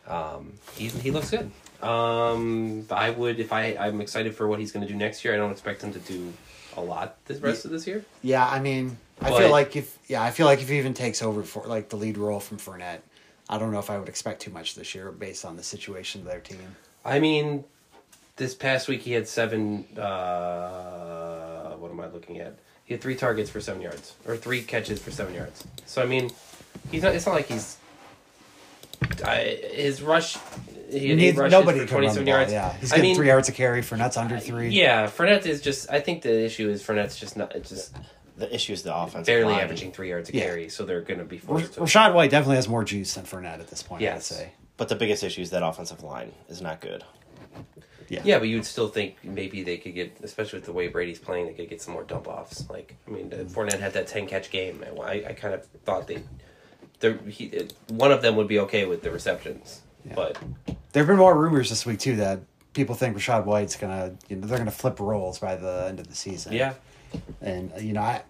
Um, he's, he looks good. Um, I would if I I'm excited for what he's going to do next year. I don't expect him to do a lot this rest of this year. Yeah, I mean, I But- feel like if yeah, I feel like if he even takes over for like the lead role from Fournette, I don't know if I would expect too much this year based on the situation of their team. I mean, this past week he had seven. Uh, what am I looking at? He had three targets for seven yards, or three catches for seven yards. So I mean, he's not. It's not like he's. I, his rush. He had eight Needs- rushes nobody for can run the twenty-seven ball. yards. Yeah, he's I getting mean, three yards a carry. Fournette's under three. Yeah, Fournette is just. I think the issue is Fournette's just not. It's just The issue is the offense. barely averaging three yards a Yeah. carry, so they're going to be R- forced to. Rachaad White definitely has more juice than Fournette at this point. Yes. I'd say. But the biggest issue is that offensive line is not good. Yeah, but you would still think maybe they could get, especially with the way Brady's playing, they could get some more dump offs. Like, I mean, uh, Fournette had that ten catch game. and I, I kind of thought they, there, he, one of them would be okay with the receptions, but There have been more rumors this week too that people think Rachaad White's gonna, you know, they're gonna flip roles by the end of the season. yeah, And you know, I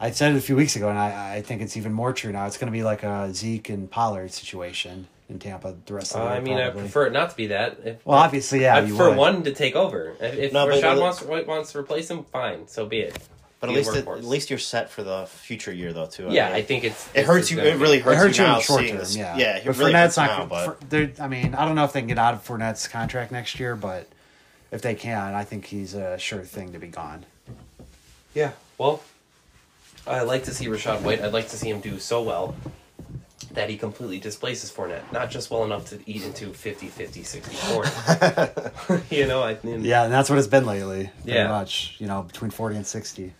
I said it a few weeks ago, and I, I think it's even more true now. It's going to be like a Zeke and Pollard situation in Tampa the rest uh, of the year. I mean, I prefer it not to be that. If, Well, obviously, yeah, I you prefer would. one to take over. If, if No, but- Rachaad wants wants to replace him, fine, so be it. But at least it, at least you're set for the future year though too. yeah, mean, I think it's it hurts you. It really hurts, It hurts you in now the short term, this- yeah. Yeah, but really Fournette's not. now, but for, I mean, I don't know if they can get out of Fournette's contract next year, but if they can, I think he's a sure thing to be gone. Yeah, well, I like to see Rachaad White. I'd like to see him do so well that he completely displaces Fournette. Not just well enough to eat into 50, 50, 60, 40. you know, I mean, Yeah, and that's what it's been lately. Pretty Yeah. much. You know, between forty and sixty.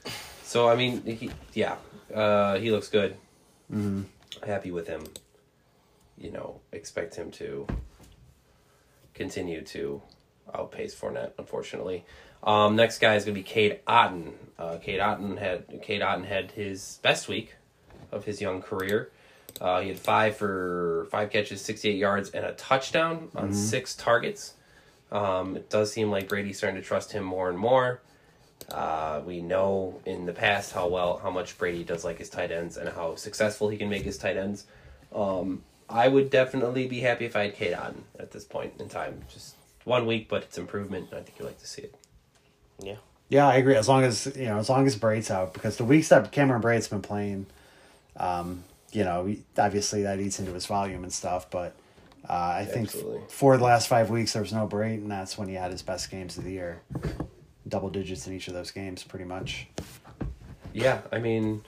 So, I mean, he, yeah, uh, he looks good. Happy with him. You know, expect him to continue to outpace Fournette, unfortunately. Um, next guy is going to be Cade Otton. Uh, Cade Otton had Cade Otton had his best week of his young career. Uh, he had five for five catches, sixty-eight yards, and a touchdown on six targets. Um, it does seem like Brady's starting to trust him more and more. Uh, we know in the past how well how much Brady does like his tight ends and how successful he can make his tight ends. Um, I would definitely be happy if I had Cade Otton at this point in time. Just one week, but it's improvement. I think you like to see it. yeah. Yeah, I agree. As long as you know, as long as Brate's out, because the weeks that Cameron Brate's been playing, um, you know, obviously that eats into his volume and stuff. But uh, I think f- for the last five weeks there was no break, and that's when he had his best games of the year, double digits in each of those games, pretty much. Yeah, I mean,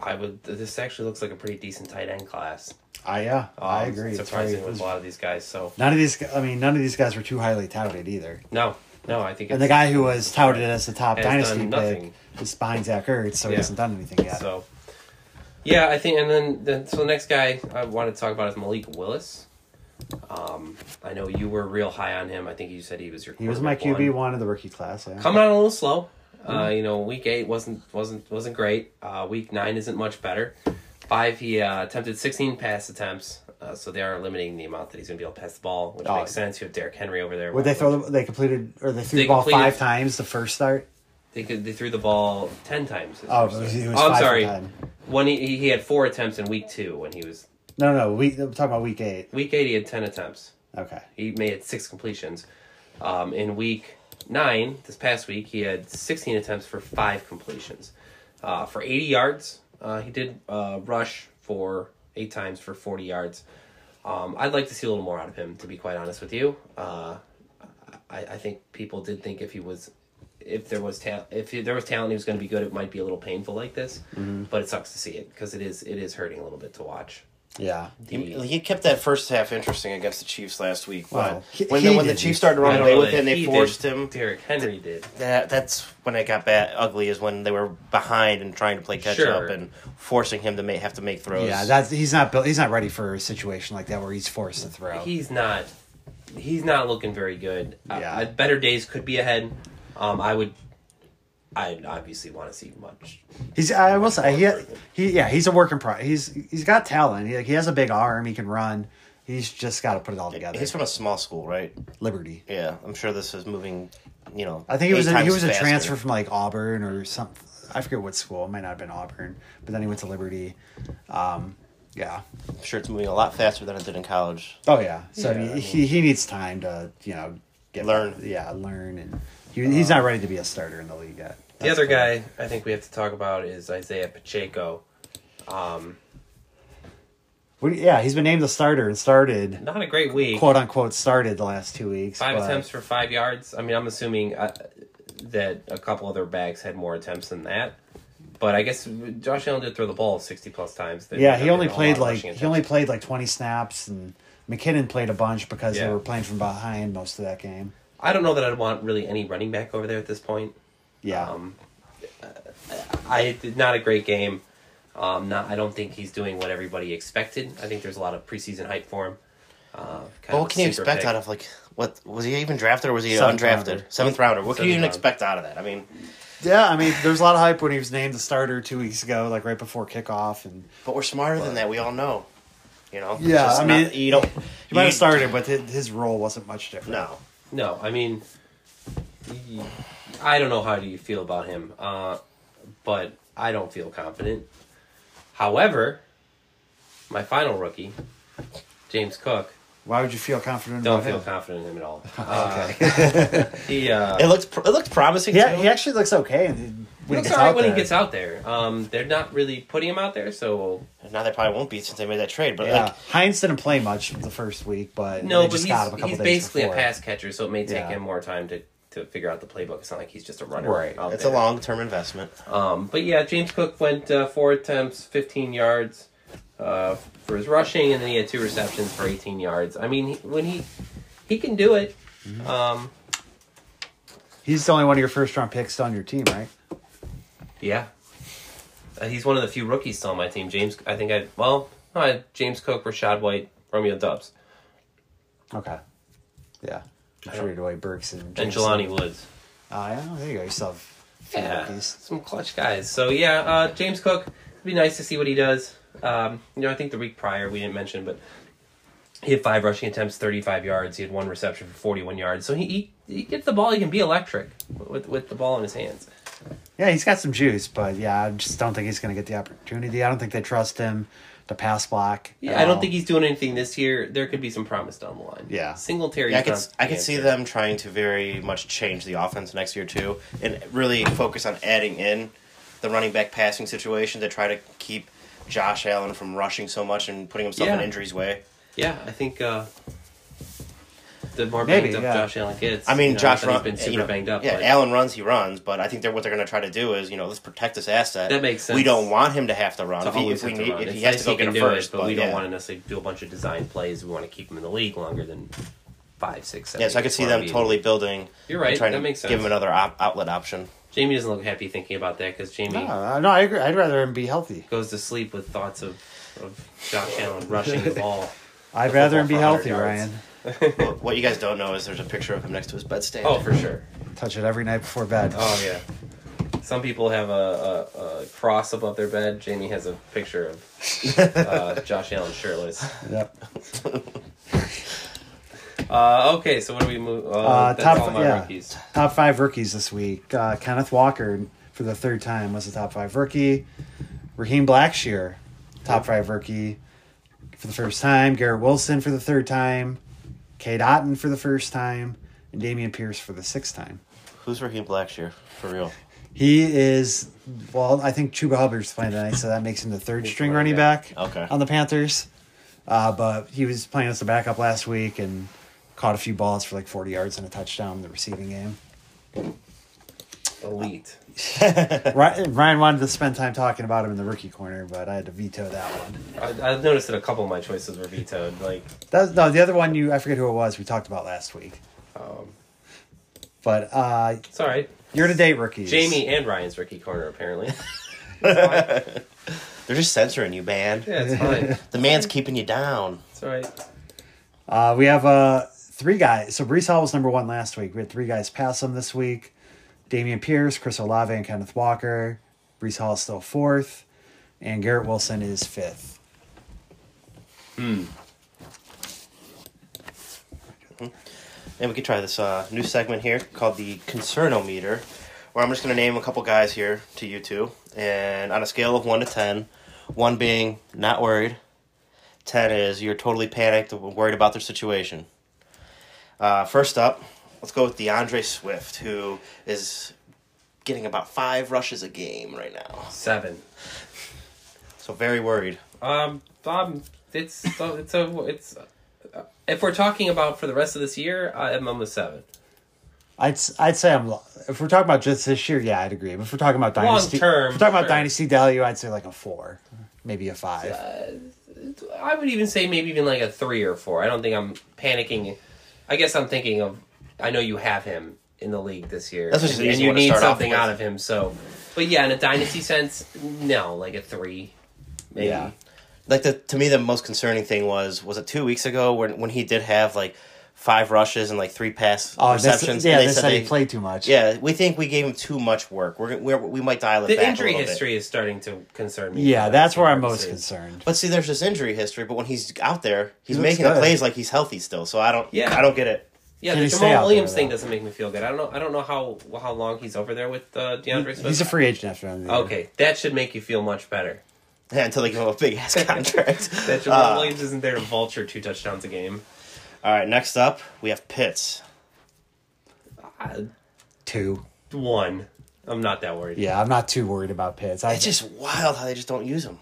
I would. This actually looks like a pretty decent tight end class. I yeah, I Um, agree. It's Surprising very- with a lot of these guys. So none of these, I mean, none of these guys were too highly touted either. no, no, I think. And the guy who was touted as the top dynasty pick nothing. is behind Zach Ertz, so he hasn't done anything yet. So, yeah, I think, and then, then so the next guy I wanted to talk about is Malik Willis. Um, I know you were real high on him. I think you said he was your. he was my QB one. one of the rookie class. Yeah. Coming on a little slow. Uh, you know, week eight wasn't wasn't wasn't great. Uh, week nine isn't much better. Five, he uh, attempted 16 pass attempts, uh, so they are limiting the amount that he's going to be able to pass the ball, which Oh. makes sense. You have Derrick Henry over there. Would they throw? The, they completed or they threw They the ball five times the first start. They could they threw the ball ten times. Oh, it was- it was Oh, I'm sorry. 10. When he he had four attempts in week two when he was No, no, we I'm talking about week eight. week eight he had ten attempts. Okay. He made six completions. Um, in week nine, this past week, he had 16 attempts for five completions. Uh, for 80 yards, uh, he did uh, rush for eight times for 40 yards. Um, I'd like to see a little more out of him, to be quite honest with you. Uh, I, I think people did think if he was, if there was talent, if he, there was talent, he was going to be good. It might be a little painful like this, but it sucks to see it because it is it is hurting a little bit to watch. Yeah. He, he kept that first half interesting against the Chiefs last week, but Well, he- when he the, when the. Chiefs started running away with that it and they forced did. him, Derrick Henry did. that that's when it got bad ugly is when they were behind and trying to play catch Sure. up and forcing him to make, have to make throws. Yeah, that's he's not built. He's not ready for a situation like that where he's forced to throw. He's not. he's not looking very good. Uh, Yeah. uh, better days could be ahead. Um, I would. I obviously want to see much. He's I will say he he yeah he's a working pro. He's he's got talent. He, he has a big arm. He can run. He's just got to put it all together. He's from a small school, right? Liberty. Yeah, I'm sure this is moving. You know, I think it was eight a, he times was a transfer from like Auburn or something. I forget what school. It might not have been Auburn, but then he went to Liberty. Um, yeah. I'm sure it's moving a lot faster than it did in college. Oh yeah. So Yeah, I he, mean- he he needs time to you know get Learn. Yeah, learn, and he, he's not ready to be a starter in the league yet. The other guy I think we have to talk about is Isaiah Pacheco. Um, you- yeah, he's been named the starter and started not a great week. quote unquote started the last two weeks. Five but- attempts for five yards. I mean, I'm assuming uh, that a couple other backs had more attempts than that. But I guess Josh Allen did throw the ball 60 plus times. They Yeah, he only played like he only played like twenty snaps, and McKinnon played a bunch because they were playing from behind most of that game. I don't know that I'd want really any running back over there at this point. Yeah, Um, I did not a great game. Um, not, I don't think he's doing what everybody expected. I think there's a lot of preseason hype for him. Uh, kind But what can you expect pick. out of like what was he even drafted or was he Seventh undrafted rounder. seventh rounder? What can you even round. expect out of that? I mean, yeah. I mean, there's a lot of hype when he was named the starter two weeks ago, like right before kickoff, and but we're smarter than that. We all know. You know. Yeah, just I mean, not- you don't. he might have started, but his, his role wasn't much different. No, No, I mean, I don't know how do you feel about him, uh, but I don't feel confident. However, my final rookie, James Cook, Why would you feel confident? don't about feel him? confident in him at all. Uh, Okay. he uh, it looks pr- it looked promising. yeah, too. he actually looks okay when he he looks gets all right out when there. he gets out there. Um, they're not really putting him out there, so Now they probably won't be since they made that trade. But Yeah, like, Hines didn't play much the first week, but no. they But just he's got him a couple he's days basically before. a pass catcher, so it may take Yeah. him more time to. To figure out the playbook, it's not like he's just a runner. Right. out it's there. a long term investment. Um, but yeah, James Cook went uh, four attempts, 15 yards uh, for his rushing, and then he had two receptions for 18 yards. I mean, he, when he he can do it. Mm-hmm. Um, He's the only one of your first round picks on your team, right? yeah, uh, he's one of the few rookies still on my team. James, I think I well, no, I James Cook, Rachaad White, Romeo Doubs, Okay. Yeah. I I don't- traded away Burks and and Jameson. Jelani Woods. Oh, yeah. There you go. You still have Yeah, rookies. some clutch guys. So yeah, uh, James Cook. It'd be nice to see what he does. Um, you know, I think the week prior we didn't mention, but he had five rushing attempts, thirty-five yards. He had one reception for forty-one yards. So he he, he gets the ball. He can be electric with with the ball in his hands. Yeah, he's got some juice, but yeah, I just don't think he's going to get the opportunity. I don't think they trust him to pass block. Yeah, I don't all. think he's doing anything this year. There could be some promise down the line. Yeah. Singletary. Yeah, I could I could see them trying to very much change the offense next year too, and really focus on adding in the running back passing situation to try to keep Josh Allen from rushing so much and putting himself in Yeah. injuries way. Yeah, I think uh, the more Maybe, banged up yeah. Josh Allen gets. I mean, you know, Josh not run, he's been super you know, banged up. Yeah, but- Allen runs, he runs, but I think they're what they're going to try to do is you know let's protect this asset. That makes sense. We don't want him to have to run. to if he, always if we to need, run. if he has nice to go he get can him first, it, but we don't want to necessarily do a bunch of design plays. We want to keep him in the league longer than five, six, seven. Yeah, so I could see them totally building. You're right. Trying That to makes sense. give him another op- outlet option. Jamie doesn't look happy thinking about that because Jamie No, no, I agree. I'd rather him be healthy. goes to sleep with thoughts of, of Josh Allen rushing the ball. I'd rather him be healthy, 100 Ryan. Well, what you guys don't know is there's a picture of him next to his bedstand. Oh, for sure. Touch it every night before bed. Oh yeah. Some people have a, a, a cross above their bed. Jamie has a picture of uh, Josh Allen shirtless. Yep. Uh, okay, so what do we move? Uh, Uh, that's top all my yeah. rookies. Top five rookies this week. Uh, Kenneth Walker for the third time was the top five rookie. Raheem Blackshear, top five rookie for the first time. Garrett Wilson for the third time. Cade Otton for the first time. And Dameon Pierce for the sixth time. Who's Raheem Blackshear for real? He is, well, I think Chuba Hubbard's playing tonight, so that makes him the third string running running back Okay. on the Panthers. Uh, but he was playing as the backup last week and caught a few balls for like 40 yards and a touchdown in the receiving game. Elite. Ryan, Ryan wanted to spend time talking about him in the rookie corner, but I had to veto that one. I, I've noticed that a couple of my choices were vetoed. Like, That, no, the other one you I forget who it was we talked about last week. um, But uh, it's all right. year to date rookies. Jamie and Ryan's rookie corner apparently. They're just censoring you, man. Yeah, it's fine. The man's keeping you down. It's all right. Uh, we have uh, three guys. So Breece Hall was number one last week. We had three guys pass him this week: Dameon Pierce, Chris Olave, and Kenneth Walker. Breece Hall is still fourth, and Garrett Wilson is fifth. Hmm. And we could try this uh, new segment here called the Concernometer, where I'm just going to name a couple guys here to you two. And on a scale of 1 to 10, 1 being not worried, 10 is you're totally panicked worried about their situation. Uh, first up, let's go with DeAndre Swift, who is getting about five rushes a game right now. Seven. So very worried. Um, um, it's it's a it's. Uh, if we're talking about for the rest of this year, I'm on the seven. I'd s- I'd say I'm. If we're talking about just this year, yeah, I'd agree. But if we're talking about dynasty, term, if we're talking about sure. dynasty value, I'd say like a four, maybe a five. I would even say maybe even like a three or four. I don't think I'm panicking. I guess I'm thinking of. I know you have him in the league this year, That's just an and easy you one to need start off something with. out of him. So, but yeah, in a dynasty sense, no, like a three, maybe. Yeah. like the to me the most concerning thing was was it two weeks ago when when he did have like five rushes and like three pass Oh, this, receptions. yeah, and they they said said they, he played too much. Yeah, we think we gave him too much work. We're, we're we might dial it The back injury a little history Bit. is starting to concern me. yeah, for that's where I'm most purposes. concerned. But see, there's this injury history. But when he's out there, he's He looks making the plays like he's healthy still. So I don't. Yeah. I don't get it. Yeah, Can the he Jamaal Williams there, thing doesn't make me feel good. I don't know. I don't know how how long he's over there with uh, DeAndre Swift. He's a free agent after the end of year. Okay, that should make you feel much better. Yeah, until they give him a big ass contract. That Jamaal Uh, Williams isn't there to vulture two touchdowns a game. All right, next up we have Pitts. Uh, Two. one, I'm not that worried. Yeah, I'm not too worried about Pitts. I It's just wild how they just don't use him.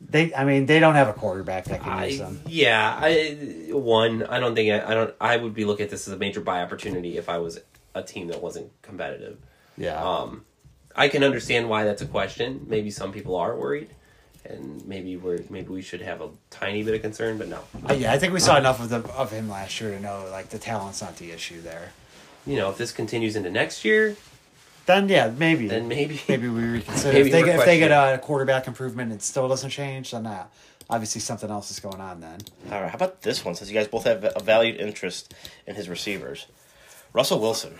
they. I mean, they don't have a quarterback that can use I, them. yeah, I one. I don't think I, I don't. I would be looking at this as a major buy opportunity if I was a team that wasn't competitive. Yeah. Um, I can understand why that's a question. Maybe some people are worried, and maybe we're maybe we should have a tiny bit of concern, but no. Uh, yeah, I think we saw enough of the of him last year to know like the talent's not the issue there. You know, if this continues into next year, Then yeah, maybe then maybe maybe we reconsider. Maybe if they get, if they get a quarterback improvement and it still doesn't change, then uh, obviously something else is going on. Then All right, how about this one? Since you guys both have a valued interest in his receivers, Russell Wilson.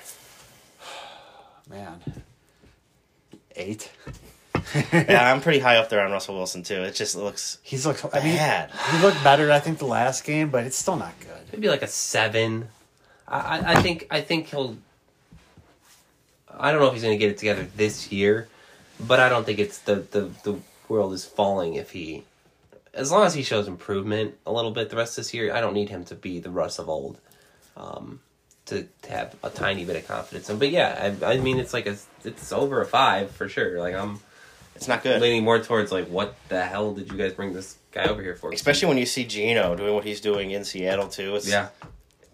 man, eight. yeah, I'm pretty high up there on Russell Wilson too. It just looks He's looked. I mean, bad. he looked better. I think the last game, but it's still not good. maybe like a seven. I, I, I think I think he'll. I don't know if he's going to get it together this year, but I don't think it's the, the the world is falling if he, as long as he shows improvement a little bit the rest of this year. I don't need him to be the Russ of old, um, to, to have a tiny bit of confidence in. But yeah, I, I mean it's like a it's over a five for sure. Like I'm It's not good. leaning more towards like what the hell did you guys bring this guy over here for? Especially when you see Geno doing what he's doing in Seattle too. It's, yeah.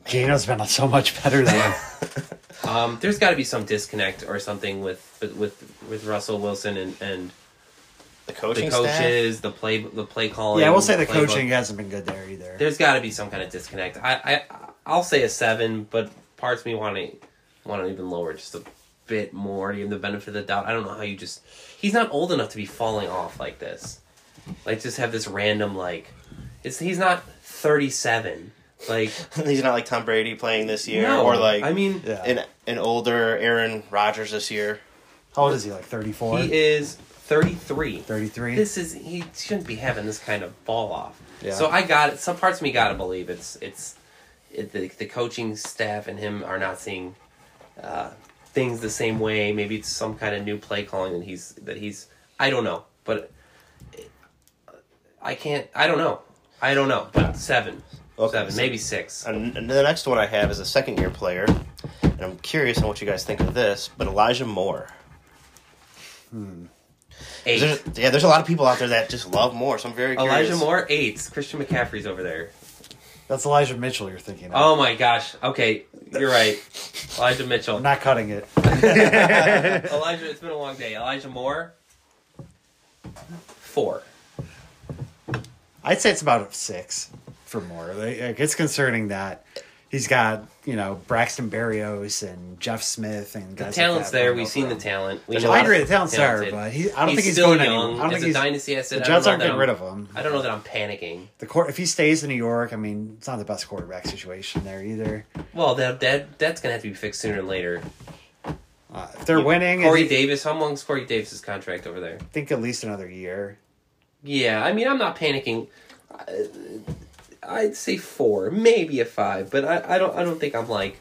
Geno's been so much better than Um, there's got to be some disconnect or something with with with Russell Wilson and and the the coaching staff. coaches, the play the play calling. Yeah, we'll say the playbook. coaching hasn't been good there either. There's got to be some kind of disconnect. I I I'll say a seven, but parts of me want to want to even lower just a bit more to give him the benefit of the doubt. I don't know how you just. He's not old enough to be falling off like this. Like just have this random like, it's he's not 37. Like he's not like Tom Brady playing this year, no, or like I mean Yeah. an an older Aaron Rodgers this year. How old is he? Like 34? he is 33. 33? this is he shouldn't be having this kind of fall off. Yeah. So I got it. Some parts of me got to believe it's it's it, the the coaching staff and him are not seeing uh, things the same way. Maybe it's some kind of new play calling that he's that he's. I don't know, but I can't. I don't know. I don't know. But seven, Okay, seven, so- maybe six. And, the next one I have is a second year player, and I'm curious on what you guys think of this. But Elijah Moore. Hmm. Eight. There's, yeah, there's a lot of people out there that just love Moore, so I'm very curious. Elijah Moore, eight. Christian McCaffrey's over there. That's Elijah Mitchell you're thinking of. Oh my gosh. Okay, you're right. Elijah Mitchell. I'm not cutting it. Elijah, it's been a long day. Elijah Moore, four. I'd say it's about a six for more. Like, like, it's concerning that He's got you know Braxton Berrios and Jeff Smith and The talent's like that there. We've seen the talent. We There's know a I agree. The talent's there, but he, I don't he's think he's still going young. anywhere. I don't As think a he's. dynasty asset, The I Jets aren't getting I'm- rid of him. I don't know that I'm panicking. The court, if he stays in New York, I mean, it's not the best quarterback situation there either. Well, that, that that's gonna have to be fixed sooner than later. Uh, if they're You- winning, Corey I think, Davis. How long's Corey Davis's contract over there? I think at least another year. Yeah, I mean, I'm not panicking. I- I'd say four, maybe a five, but I, I don't I don't think I'm like.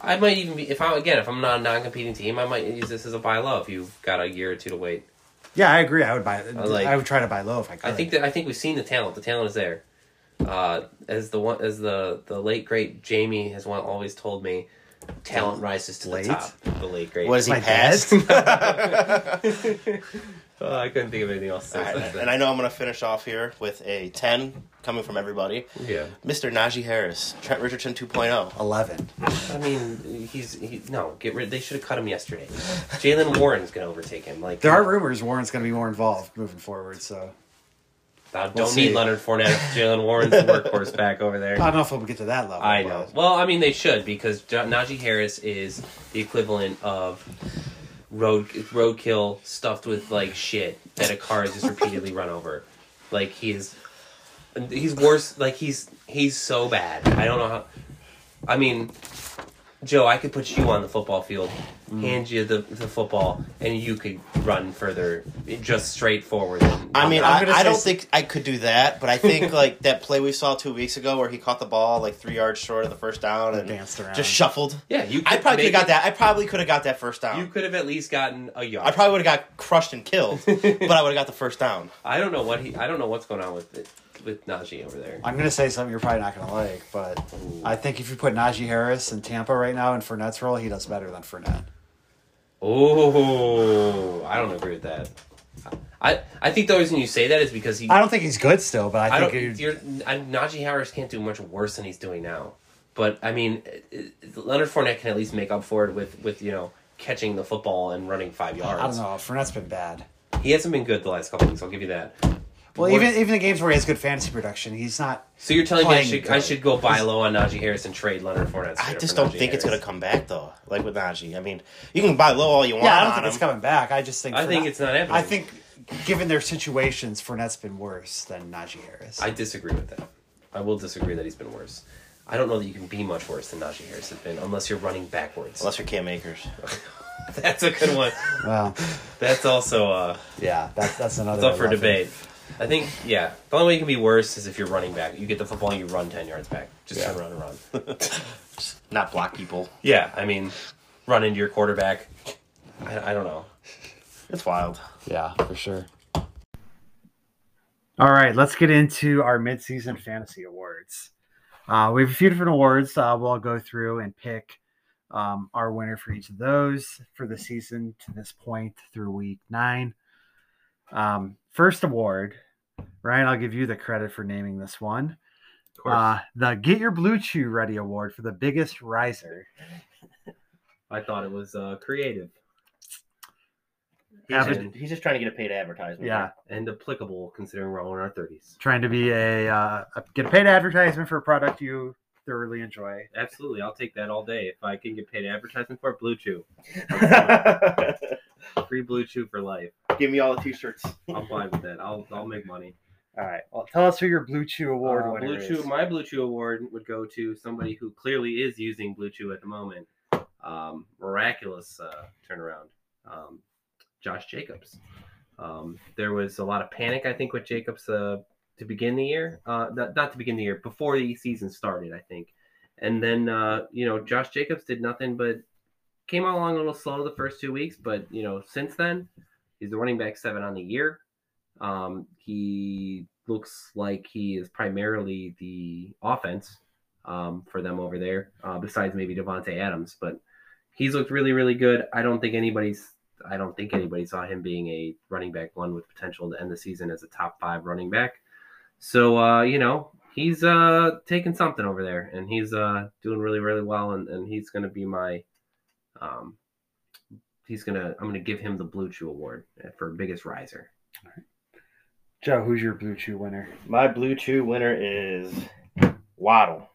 I might even be if I again if I'm not a non-competing team, I might use this as a buy low if you've got a year or two to wait. Yeah, I agree. I would buy. like- I would try to buy low if I could. I think that I think we've seen the talent. The talent is there. Uh, as the one as the the late great Jamie has one always told me, talent rises to Late? the top. The late great. What is he My past? Oh, I couldn't think of anything else. to All say. right, and I know I'm going to finish off here with a 10 coming from everybody. yeah. Mr. Najee Harris, Trent Richardson oh. 2.0. eleven. I mean, he's he, no get rid. They should have cut him yesterday. Jaylen Warren's gonna overtake him. Like There are rumors Warren's going to be more involved moving forward. So I don't We'll need see. Leonard Fournette. if Jaylen Warren's the workhorse back over there. I don't know if we'll get to that level. I know. Well, I mean, they should because J- Najee Harris is the equivalent of road roadkill stuffed with like shit that a car has just repeatedly run over. Like he is, he's worse. Like he's he's so bad. I don't know how. I mean, Joe, I could put you on the football field, Mm. hand you the, the football, and you could run further, just straight forward. I mean, I'm I, gonna I say don't s- think I could do that, but I think like that play we saw two weeks ago where he caught the ball like three yards short of the first down and danced around. just shuffled. yeah, you. I probably could have got it- that. I probably could have got that first down. You could have at least gotten a yard. I probably would have got crushed and killed, but I would have got the first down. I don't know what he. I don't know what's going on with it, with Najee over there. I'm going to say something you're probably not going to like, but I think if you put Najee Harris in Tampa right now in Fournette's role, he does better than Fournette. Oh, I don't agree with that. I I think the reason you say that is because he. I don't think he's good still, but I I think. You're, I, Najee Harris can't do much worse than he's doing now. But I mean, Leonard Fournette can at least make up for it with with you know catching the football and running five yards. I don't know. Fournette's been bad. He hasn't been good the last couple weeks. I'll give you that. Well, What- even even the games where he has good fantasy production, he's not. So you're telling me I should I should go buy low on Najee Harris and trade Leonard Fournette? I just Najee don't think it's going to come back though. Like with Najee, I mean, you can buy low all you want Yeah, I don't on think him. it's coming back. I just think. I think Fournette- it's not happening. I think, given their situations, Fournette's been worse than Najee Harris. I disagree with that. I will disagree that he's been worse. I don't know that you can be much worse than Najee Harris has been unless you're running backwards. Unless you're Cam Akers. That's a good one. well, That's also uh, yeah, that's that's another. it's up for level. debate. I think yeah, the only way you can be worse is if you're running back. You get the football and you run ten yards back. Just Yeah. turn around and run. Not block people. yeah, I mean, run into your quarterback. I, I don't know. It's wild. Yeah, for sure. All right, let's get into our midseason fantasy awards. Uh, we have a few different awards. Uh, we'll go through and pick um, our winner for each of those for the season to this point through week nine. Um, first award, Ryan, I'll give you the credit for naming this one. Uh, the Get Your Blue Chew Ready Award for the biggest riser. I thought it was uh, creative He's, Average- just, he's just trying to get a paid advertisement. Yeah, and applicable considering we're all in our thirties. trying to be a, uh, a get a paid advertisement for a product you thoroughly enjoy. Absolutely, I'll take that all day if I can get paid advertising for it. Blue Chew, free Blue Chew for life. Give me all the t-shirts. I'm fine with that. I'll I'll make money. All right. Well, tell us who your Blue Chew Award Uh, winner Blue is. My Blue Chew award would go to somebody who clearly is using Blue Chew at the moment. Um, miraculous uh, turnaround. Um, Josh Jacobs. Um, there was a lot of panic, I think, with Jacobs uh, to begin the year. Uh, not, not to begin the year, before the season started, I think. And then, uh, you know, Josh Jacobs did nothing but came along a little slow the first two weeks, but, you know, since then, he's the running back seven on the year. Um, he looks like he is primarily the offense um, for them over there, uh, besides maybe Davante Adams. But he's looked really, really good. I don't think anybody's. I don't think anybody saw him being a running back one with potential to end the season as a top five running back. So uh, you know he's uh, taking something over there, and he's uh, doing really, really well, and, and he's going to be my. Um, he's gonna. I'm gonna give him the Blue Chew Award for biggest riser. Joe, who's your Blue Chew winner? My Blue Chew winner is Waddle.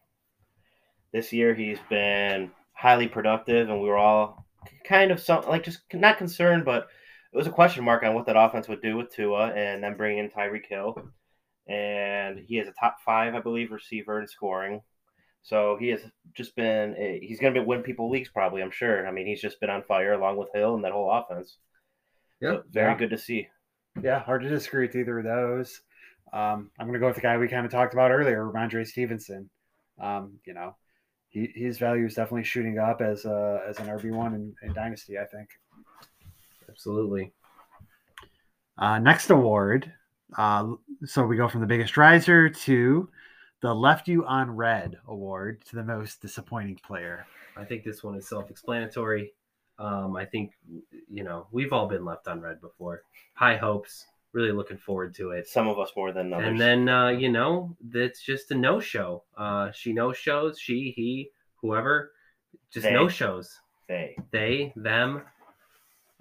this year he's been highly productive, and we were all kind of some like just not concerned, but it was a question mark on what that offense would do with Tua, and then bringing in Tyreek Hill, and he is a top five, I believe, receiver in scoring. So he has just been a, he's going to be win people leagues probably. I'm sure. I mean, he's just been on fire along with Hill and that whole offense. Yep. So very Yeah. good to see. Yeah, hard to disagree with either of those. Um, I'm going to go with the guy we kind of talked about earlier, Rhamondre Stevenson. Um, you know, he, his value is definitely shooting up as a, as an RB one in, in Dynasty. I think. Absolutely. Uh, next award. Uh, so we go from the biggest riser to the left you on red award to the most disappointing player. I think this one is self-explanatory. Um, I think you know we've all been left on red before. High hopes. Really looking forward to it. Some of us more than others. And then uh, you know that's just a no show. Uh, she no shows. She, he, whoever, just They. no shows. they They, them,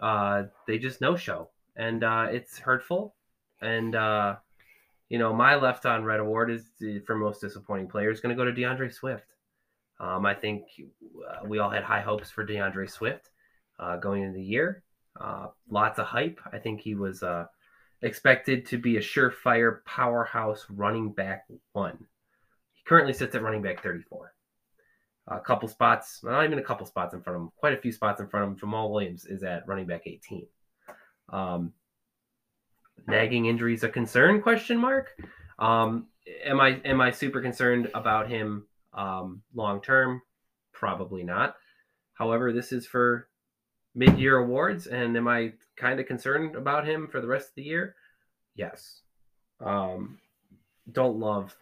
uh, they just no show, and uh, it's hurtful. And uh, you know my left on red award is for most disappointing player is going to go to DeAndre Swift. Um, I think uh, we all had high hopes for DeAndre Swift uh, going into the year. Uh, lots of hype. I think he was uh, expected to be a surefire powerhouse running back one. He currently sits at running back 34. A couple spots, not even a couple spots in front of him, quite a few spots in front of him. Jamaal Williams is at running back 18. Um, nagging injuries a concern? Question mark. Um, am I am I super concerned about him um, long term? Probably not. However, this is for mid year awards, and am I kind of concerned about him for the rest of the year? Yes. Um, don't love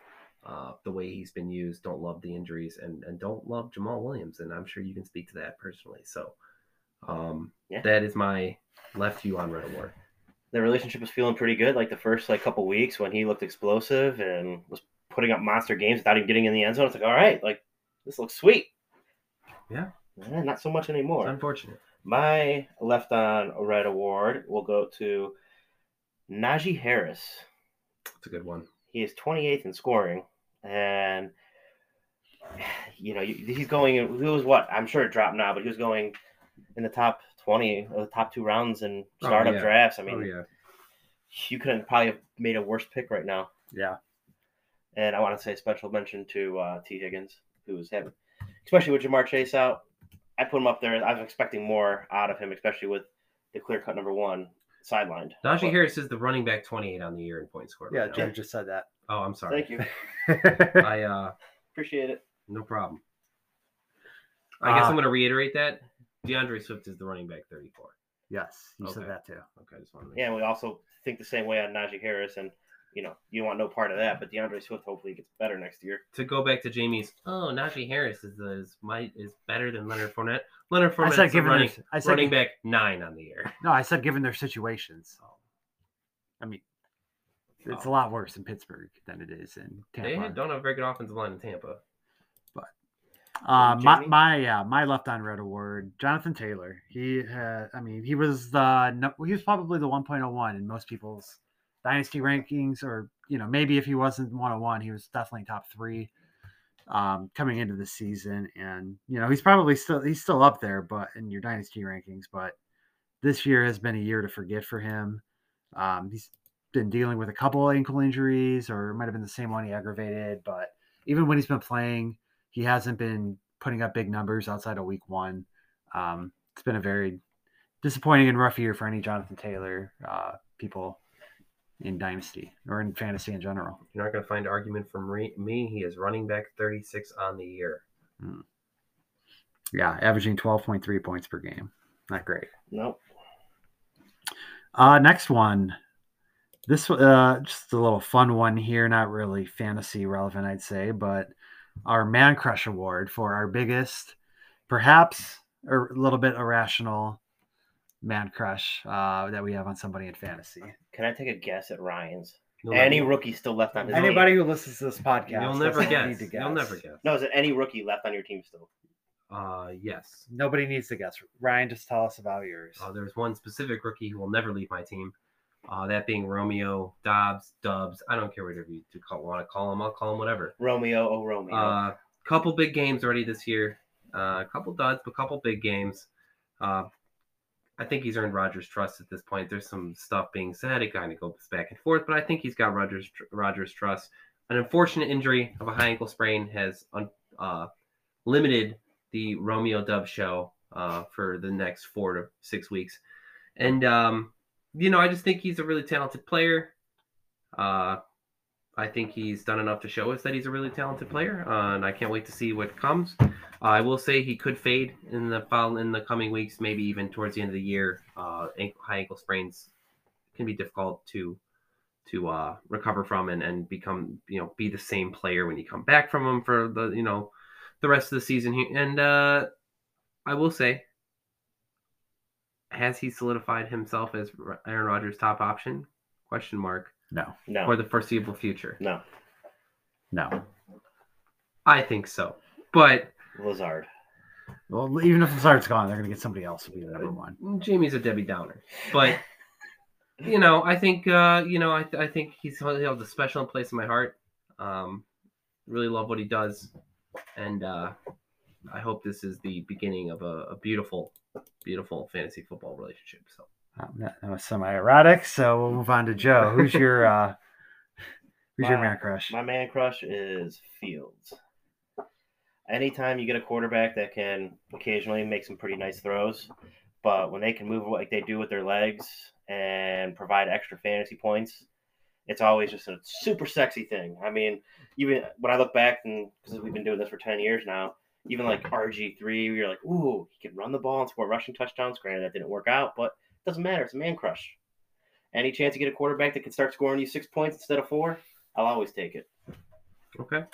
uh, the way he's been used. Don't love the injuries, and and don't love Jamaal Williams. And I'm sure you can speak to that personally. So, um, Yeah. that is my left you on red award. The relationship was feeling pretty good. Like the first like couple weeks when he looked explosive and was putting up monster games without even getting in the end zone. It's like, all right, like this looks sweet. Yeah. Eh, not so much It's anymore. unfortunate. My left on red award will go to Najee Harris. It's a good one. He is 28th in scoring, and you know he's going. He was what? I'm sure it dropped now, but he was going in the top 20, of the top two rounds in Oh, startup yeah. drafts. I mean, oh yeah. you couldn't probably have made a worse pick right now. Yeah. And I want to say a special mention to uh, Tee Higgins, who was having, especially with Ja'Marr Chase out. I put him up there. I was expecting more out of him, especially with the clear cut number one sidelined. Najee But- Harris is the running back 28 on the year in points scored. Yeah, right. Jim just said that. Oh, I'm sorry. Thank you. I uh, Appreciate it. no problem. I guess Uh, I'm going to reiterate that DeAndre Swift is the running back 34. yes, you said that too. Okay, I just want to. Yeah, and we also think the same way on Najee Harris, and you know you want no part of that. But DeAndre Swift hopefully gets better next year. To go back to Jamie's, oh, Najee Harris is is my is better than Leonard Fournette. Leonard I Fournette said is given running, their, I said running back nine on the year. no, I said given their situations. Oh. I mean, it's Oh. a lot worse in Pittsburgh than it is in They Tampa. don't have a very good offensive line in Tampa. Uh, my my yeah, my left on red award, Jonathan Taylor. He had, I mean, he was the he was probably the 1.01 in most people's dynasty rankings, or you know, maybe if he wasn't 101, he was definitely top three um, coming into the season. And you know, he's probably still he's still up there, but in your dynasty rankings. But this year has been a year to forget for him. Um, he's been dealing with a couple ankle injuries, or it might have been the same one he aggravated. But even when he's been playing he hasn't been putting up big numbers outside of week one. Um, it's been a very disappointing and rough year for any Jonathan Taylor uh, people in Dynasty or in fantasy in general. You're not going to find argument from re- me. He is running back 36 on the year. Yeah, averaging 12.3 points per game. Not great. Nope. Uh, next one. This uh, just a little fun one here, not really fantasy relevant, I'd say, but our Man Crush Award for our biggest, perhaps a little bit irrational man crush uh, that we have on somebody in fantasy. Can I take a guess at Ryan's? You'll Any never, rookie still left on his Anybody team? who listens to this podcast, you'll never doesn't guess. need to You'll never guess. No, is it any rookie left on your team still? Uh, yes. Nobody needs to guess. Ryan, just tell us about yours. Uh, there's one specific rookie who will never leave my team. Uh, that being Romeo Doubs, Dubs. I don't care whatever you want to call him. I'll call him whatever. Romeo, oh Romeo. Uh, couple big games already this year. Uh, a couple duds, but a couple big games. Uh, I think he's earned Rodgers' trust at this point. There's some stuff being said. It kind of goes back and forth, but I think he's got Rodgers' Rodgers' trust. An unfortunate injury of a high ankle sprain has uh, limited the Romeo Dub show uh, for the next four to six weeks. And, um, you know, I just think he's a really talented player. Uh, I think he's done enough to show us that he's a really talented player, uh, and I can't wait to see what comes. Uh, I will say he could fade in the fall in the coming weeks, maybe even towards the end of the year. Uh, ankle, high ankle sprains can be difficult to to uh, recover from and, and become you know be the same player when you come back from them for the you know the rest of the season here. And uh, I will say, has he solidified himself as Aaron Rodgers' top option? Question mark. No. No. For the foreseeable future. no. No. I think so. But Lazard. Well, even if Lazard's gone, they're going to get somebody else to be the number one. Jamie's a Debbie Downer. But you know, I think uh, you know, I, I think he's he'll a special place in my heart. Um, really love what he does, and uh, I hope this is the beginning of a, a beautiful, beautiful fantasy football relationship. So Um, that, that was semi-erotic, so we'll move on to Joe. Who's your uh, who's your man crush? My man crush is Fields. Anytime you get a quarterback that can occasionally make some pretty nice throws, but when they can move like they do with their legs and provide extra fantasy points, it's always just a super sexy thing. I mean, even when I look back and because we've been doing this for ten years now, even like RG three, you're like, ooh, he can run the ball and score rushing touchdowns. Granted, that didn't work out, but it doesn't matter. It's a man crush. Any chance you get a quarterback that can start scoring you six points instead of four, I'll always take it. okay,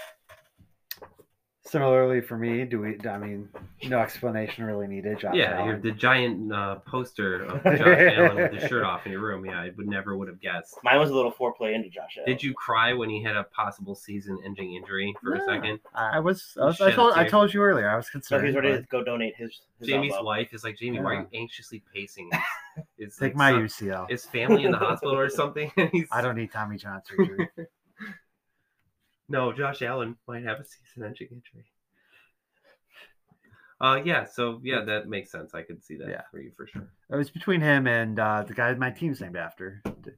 Similarly for me, do we? I mean, no explanation really needed. Josh yeah, Allen. you're the giant uh, poster of Josh Allen with his shirt off in your room. Yeah, I would never would have guessed. Mine was a little foreplay into Josh Allen. Did you cry when he had a possible season-ending injury for a second? I was. I, was, I told. I told you earlier. I was So concerned. he's ready but to go donate his. his Jamie's elbow. wife is like, Jamie, why are you anxiously pacing? Is, is Take like my some- UCL. Is family in the hospital or something? He's, I don't need Tommy John surgery. No, Josh Allen might have a season-ending injury. Uh, yeah. So yeah, that makes sense. I could see that Yeah. for you for sure. it was between him and uh, the guy my team's named after, D-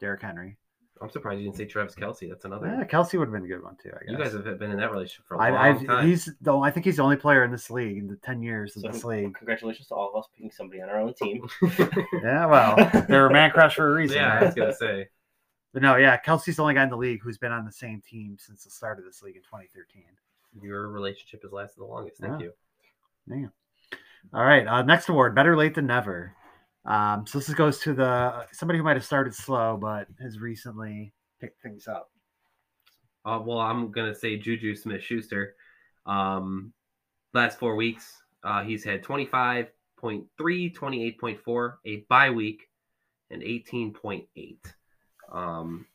Derrick Henry. I'm surprised you didn't say Travis Kelce. That's another. Yeah, Kelce would have been a good one too. I guess. you guys have been in that relationship for a long I, I've, time. he's the, I think he's the only player in this league in the ten years of So- this league. Congratulations to all of us picking somebody on our own team. Yeah, well, they're a man crush for a reason. yeah, I was gonna say. But no, yeah, Kelce's the only guy in the league who's been on the same team since the start of this league in 2013. Your relationship has lasted the longest. Thank Yeah. you. All right, uh, next award, better late than never. Um, so this goes to the somebody who might have started slow but has recently picked things up. Uh, well, I'm gonna say Juju Smith Schuster. Um, last four weeks, uh, he's had 25.3, 28.4, a bye week, and 18.8. Um,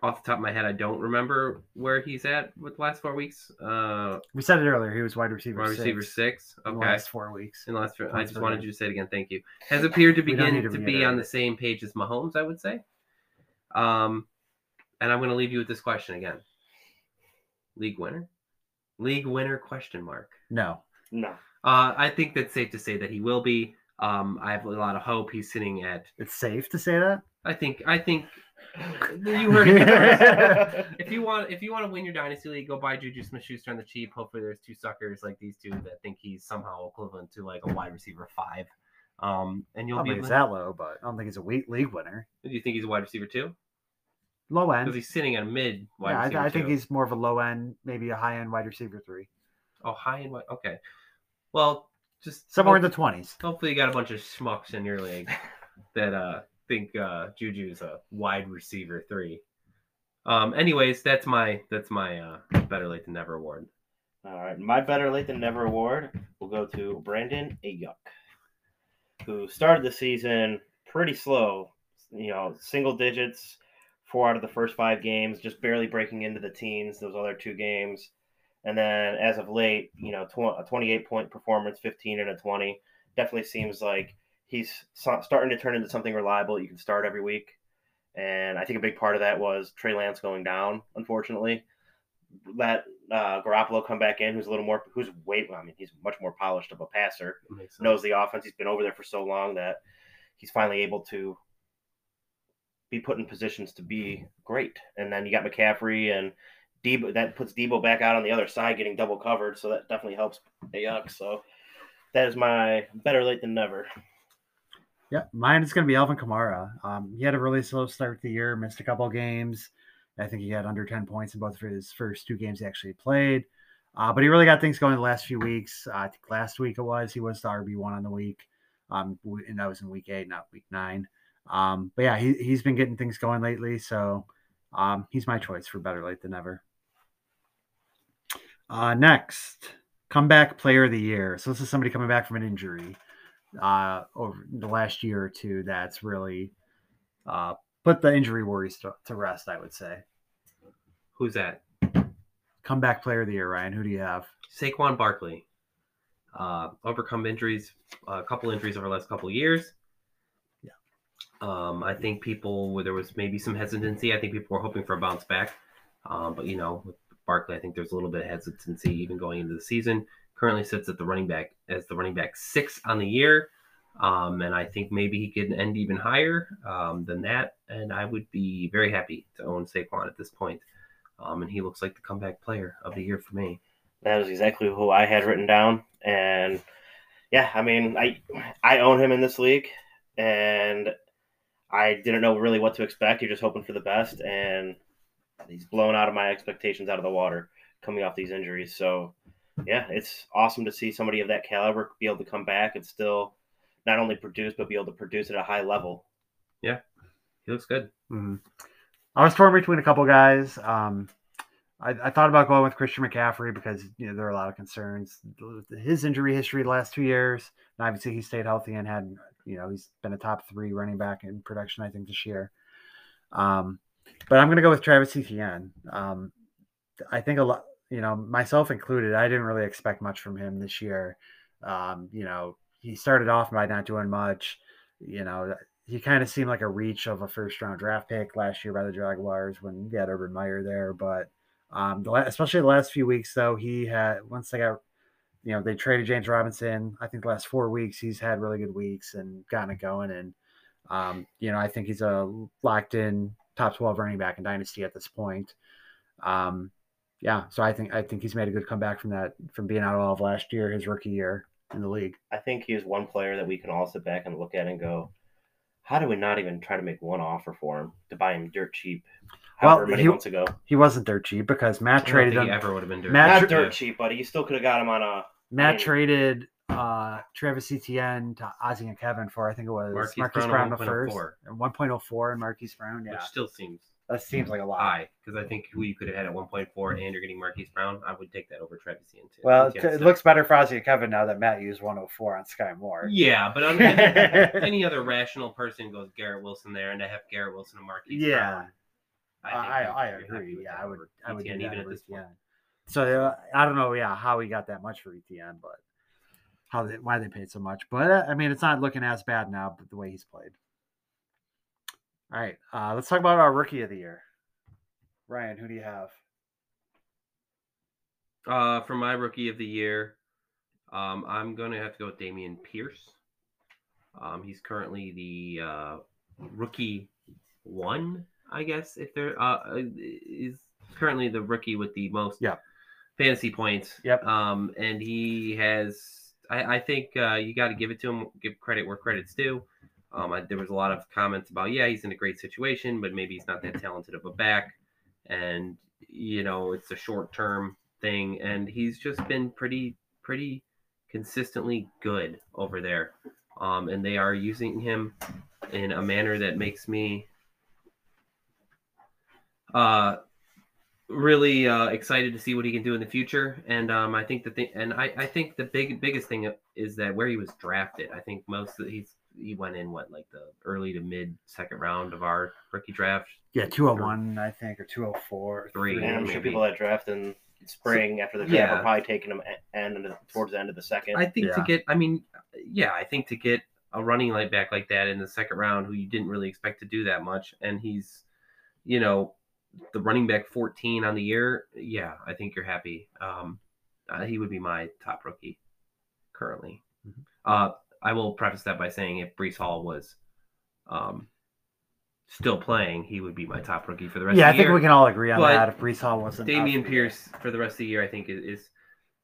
off the top of my head, I don't remember where he's at with the last four weeks. Uh, We said it earlier. He was wide receiver. wide receiver six six. in the Okay. last four weeks. In the last, I just wanted you to say it again. Thank you. Has appeared to begin to, to be on the same page as Mahomes, I would say. Um, and I'm going to leave you with this question again. League winner, league winner? Question mark. No, No. Uh, I think that's safe to say that he will be. Um, I have a lot of hope. He's sitting at. it's safe to say that. I think. I think. You heard it. if you want, if you want to win your dynasty league, go buy Juju Smith-Schuster on the cheap. Hopefully, there's two suckers like these two that think he's somehow equivalent to like a wide receiver five. Um, and you'll don't be. think it's that low, but I don't think he's a weak league winner. Do you think he's a wide receiver too? Low end Because end. he's sitting at a mid wide Yeah, receiver. I, I think he's more of a low end, maybe a high end wide receiver three, oh high and wide. Okay, well, just somewhere in the twenties. Hopefully, you got a bunch of schmucks in your league that uh think uh Juju's a wide receiver three. Um. Anyways, that's my that's my uh better late than never award. All right. My better late than never award will go to Brandon Aiyuk, who started the season pretty slow. You know, single digits, four out of the first five games, just barely breaking into the teens. Those other two games, and then as of late, you know, tw- a 28 point performance, 15 and a 20. Definitely seems like he's starting to turn into something reliable. You can start every week, and I think a big part of that was Trey Lance going down, unfortunately Let uh, Garoppolo come back in, who's a little more, who's way, I mean, he's much more polished of a passer, knows the offense. He's been over there for so long that he's finally able to be put in positions to be great. And then you got McCaffrey and Deebo. That puts Deebo back out on the other side, getting double covered. So that definitely helps Aiyuk. So that is my better late than never. Yeah, mine is going to be Alvin Kamara. Um, he had a really slow start the year, missed a couple games. I think he had under 10 points in both of his first two games he actually played. Uh, but he really got things going the last few weeks. Uh, I think last week it was. He was the RB1 on the week. Um, and that was in week eight, not week nine. Um, but yeah, he, he's been getting things going lately. So um, he's my choice for better late than never. Uh, next, comeback player of the year. So this is somebody coming back from an injury uh, over the last year or two that's really uh, put the injury worries to, to rest, I would say. Who's that? Comeback player of the year, Ryan. Who do you have? Saquon Barkley. Uh, overcome injuries, a couple injuries over the last couple of years. Yeah. Um, I think people, where there was maybe some hesitancy, I think people were hoping for a bounce back. Um, but, you know, with Barkley, I think there's a little bit of hesitancy even going into the season. Currently sits at the running back as the running back six on the year. Um, and I think maybe he could end even higher um, than that. And I would be very happy to own Saquon at this point. Um, and he looks like the comeback player of the year for me. That is exactly who I had written down. And yeah, I mean, I I own him in this league, and I didn't know really what to expect. You're just hoping for the best, and he's blown out of my expectations out of the water coming off these injuries. So yeah, it's awesome to see somebody of that caliber be able to come back and still not only produce but be able to produce at a high level. Yeah, he looks good. Mm-hmm. I was torn between a couple guys. Um, I, I, thought about going with Christian McCaffrey because you know there are a lot of concerns. His injury history the last two years, and obviously he stayed healthy and had you know he's been a top three running back in production I think this year. Um, but I'm going to go with Travis Etienne. Um, I think a lot, you know, myself included, I didn't really expect much from him this year. Um, you know, he started off by not doing much. You know, he kind of seemed like a reach of a first round draft pick last year by the Jaguars when he had Urban Meyer there. But um, the, especially the last few weeks, though, he had once they got, you know, they traded James Robinson. I think the last four weeks he's had really good weeks and gotten it going. And um, you know, I think he's a locked in top twelve running back in dynasty at this point. Um, yeah, so I think I think he's made a good comeback from that from being out all of last year, his rookie year in the league. I think he is one player that we can all sit back and look at and go, how do we not even try to make one offer for him to buy him dirt cheap? However Well, many he- months ago, He wasn't dirt cheap because Matt I don't traded think he him. ever would have been doing Matt not Tra- dirt cheap, buddy. You still could have got him on a Matt mean- traded uh, Travis Etienne to Ozzy and Kevin for I think it was Marquise Marquise, Brown Brown, at the first 1.04. and 1.04 and Marquise Brown. Yeah, which still seems that seems like a lot. high because I think who you could have had at 1.4 and you're getting Marquise Brown, I would take that over Travis Etienne too. Well, it, Etienne's it looks better for Ozzy and Kevin now that Matt used 104 on Skyy Moore. Yeah, but on any, any other rational person goes Garrett Wilson there, and to have Garrett Wilson and Marquise Yeah. Brown, I, I, I you're agree. Yeah, I would. I would even at this point. So uh, I don't know. Yeah, how he got that much for Etienne, but how they, why they paid so much. But uh, I mean, it's not looking as bad now. But the way he's played. All right, uh, let's talk about our rookie of the year. Ryan, who do you have? Uh, for my rookie of the year, um, I'm going to have to go with Dameon Pierce. Um, he's currently the uh, rookie one, I guess. If there uh, is currently the rookie with the most Yep. fantasy points. Yep. Um, and he has. I, I think uh, you got to give it to him. Give credit where credit's due. Um, I, there was a lot of comments about, yeah, he's in a great situation, but maybe he's not that talented of a back, and you know, it's a short term thing, and he's just been pretty, pretty consistently good over there. Um, and they are using him in a manner that makes me uh, really uh, excited to see what he can do in the future. And um, I think the thing, and I, I think the big biggest thing is that where he was drafted. I think most of he's he went in what like the early to mid second round of our rookie draft. Yeah, 201, I think, or 204. Three. And I'm sure people that draft in spring after the draft Yeah. are probably taking him end of the- towards the end of the second. I think to get, I mean, yeah, I think to get a running light back like that in the second round, who you didn't really expect to do that much, and he's, you know, the running back 14 on the year, yeah, I think you're happy. Um, uh, he would be my top rookie currently. Mhm. Uh, I will preface that by saying if Breece Hall was um, still playing, he would be my top rookie for the rest Yeah, I of the think year. Think we can all agree on But that. If Breece Hall wasn't Dameon out for- Pierce for the rest of the year, I think is, is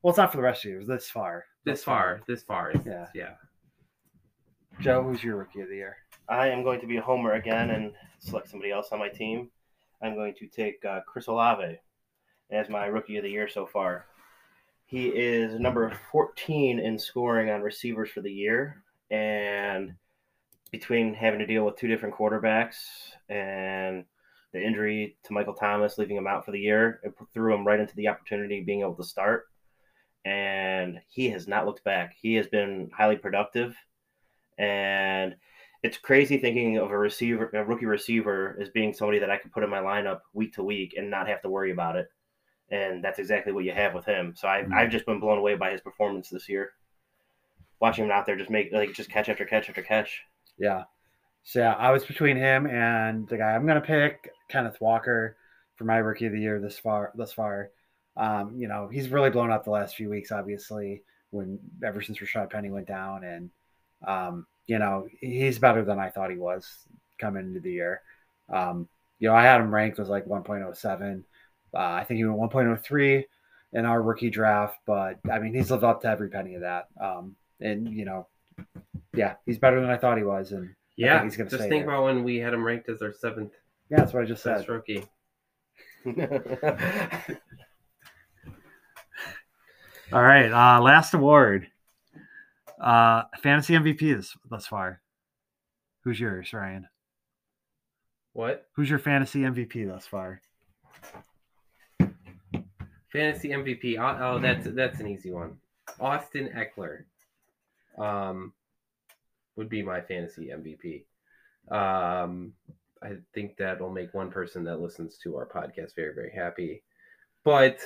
Well, it's not for the rest of you. It was this far. this far. This far is Yeah. yeah. Joe, who's your rookie of the year? I am going to be a homer again and select somebody else on my team. I'm going to take uh, Chris Olave as my rookie of the year so far. He is number 14 in scoring on receivers for the year, and between having to deal with two different quarterbacks and the injury to Michael Thomas, leaving him out for the year, it threw him right into the opportunity of being able to start. And he has not looked back. He has been highly productive, and it's crazy thinking of a receiver, a rookie receiver, as being somebody that I could put in my lineup week to week and not have to worry about it. And that's exactly what you have with him. So I, Mhm. I've just been blown away by his performance this year. Watching him out there, just make like just catch after catch after catch. Yeah. So yeah, I was between him and the guy I'm gonna pick, Kenneth Walker, for my rookie of the year this far. Thus far, um, you know, he's really blown up the last few weeks. Obviously, when ever since Rashaad Penny went down, and um, you know, he's better than I thought he was coming into the year. Um, you know, I had him ranked as like 1.07. Uh, I think he went 1.03 in our rookie draft, but I mean, he's lived up to every penny of that. Um, and you know, yeah, he's better than I thought he was, and Yeah, he's gonna just stay think there. about when we had him ranked as our seventh yeah, that's what I just said. rookie. All right, uh, last award, uh, fantasy MVP this thus far. Who's yours, Ryan? What Who's your fantasy MVP thus far? Fantasy MVP? Oh, oh, that's that's an easy one. Austin Ekeler, um, would be my fantasy MVP. Um, I think that'll make one person that listens to our podcast very very happy. But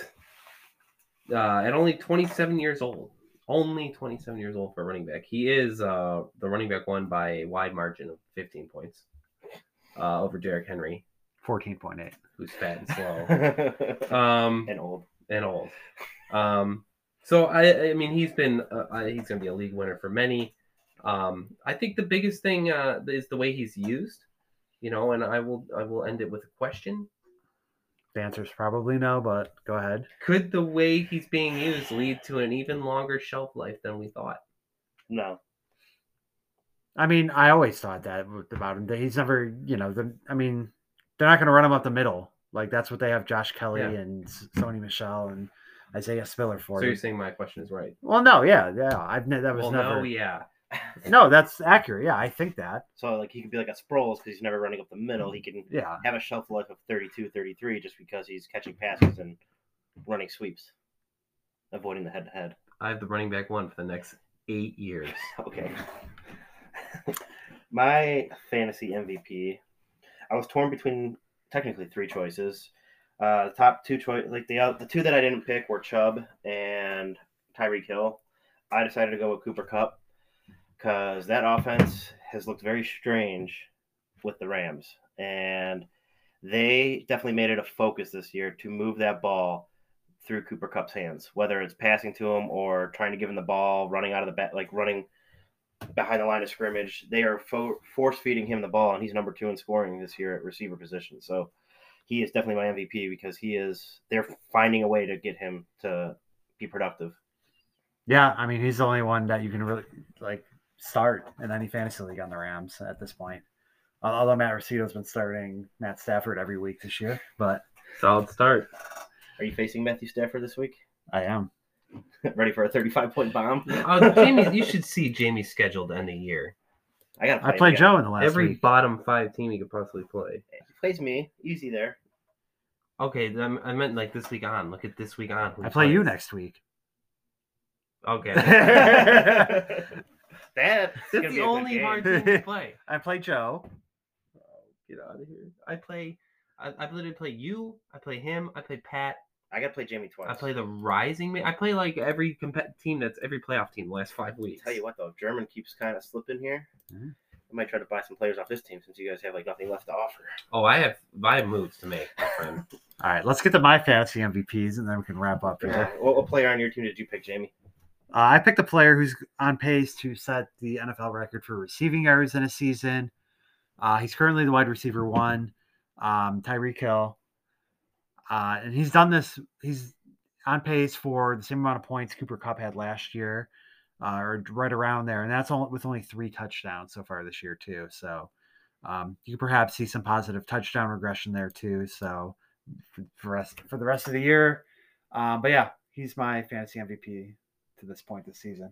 uh, at only 27 years old, only 27 years old for a running back, he is uh, the running back one by a wide margin of 15 points uh, over Derrick Henry, Fourteen point eight. who's fat and slow. Um, and old. And old. Um, so I, I mean, he's been uh, he's going to be a league winner for many. Um, I think the biggest thing uh, is the way he's used, you know. And I will I will end it with a question: The answer's probably no, but go ahead. Could the way he's being used lead to an even longer shelf life than we thought? No. I mean, I always thought that about him. That he's never, you know, the, I mean, they're not going to run him up the middle. Like that's what they have Josh Kelley Yeah. and Sony Michel and Isaiah Spiller for. So you're saying my question is right? well, no, yeah, yeah. I've ne- that was Well, never. no, yeah. No, that's accurate. Yeah, I think that. So like he could be like a Sproles because he's never running up the middle. He can Yeah, have a shelf life of 32, 33 just because he's catching passes and running sweeps, avoiding the head to head. I have the running back one for the next eight years. Okay. My fantasy MVP, I was torn between technically three choices. Uh, the top two choice, like the uh, the two that I didn't pick were Chubb and Tyreek Hill. I decided to go with Cooper Kupp because that offense has looked very strange with the Rams, and they definitely made it a focus this year to move that ball through Cooper Kupp's hands, whether it's passing to him or trying to give him the ball, running out of the bat, like running behind the line of scrimmage. They are fo- force feeding him the ball, and he's number two in scoring this year at receiver position. So he is definitely my MVP because he is. They're finding a way to get him to be productive. yeah. I mean, he's the only one that you can really like start in any fantasy league on the Rams at this point. Although Matt Rosito's been starting Matt Stafford every week this year, but Solid start. Are you facing Matthew Stafford this week? I am. Ready for a 35 point bomb? Uh, Jamie, you should see Jamie's scheduled to end the year. I got. I played Joe in the last Every week. bottom five team he could possibly play. He plays me easy there. Okay, then I meant like this week on. Look at this week on. who I play you next week. Okay. That's, That's the a good only game. hard team to play. I play Joe. Get out of here. I play. I, I literally play you. I play him. I play Pat. I got to play Jamie twice. I play the Rising Man. I play like every compet team that's every playoff team the last five weeks. Tell you what though, German keeps kind of slipping here. Mhm. I might try to buy some players off this team since you guys have like nothing left to offer. Oh, I have I have moves to make, my friend. All right, let's get to my fantasy MVPs and then we can wrap up Yeah. here. What, what player on your team did you pick, Jamie? Uh, I picked a player who's on pace to set the NFL record for receiving yards in a season. Uh, he's currently the wide receiver one, um, Tyreek Hill. Uh, and he's done this, he's on pace for the same amount of points Cooper Kupp had last year, uh, or right around there. And that's all with only three touchdowns so far this year, too. So um, you could perhaps see some positive touchdown regression there, too. So for, for, rest, for the rest of the year. Um, but yeah, he's my fantasy MVP to this point this season.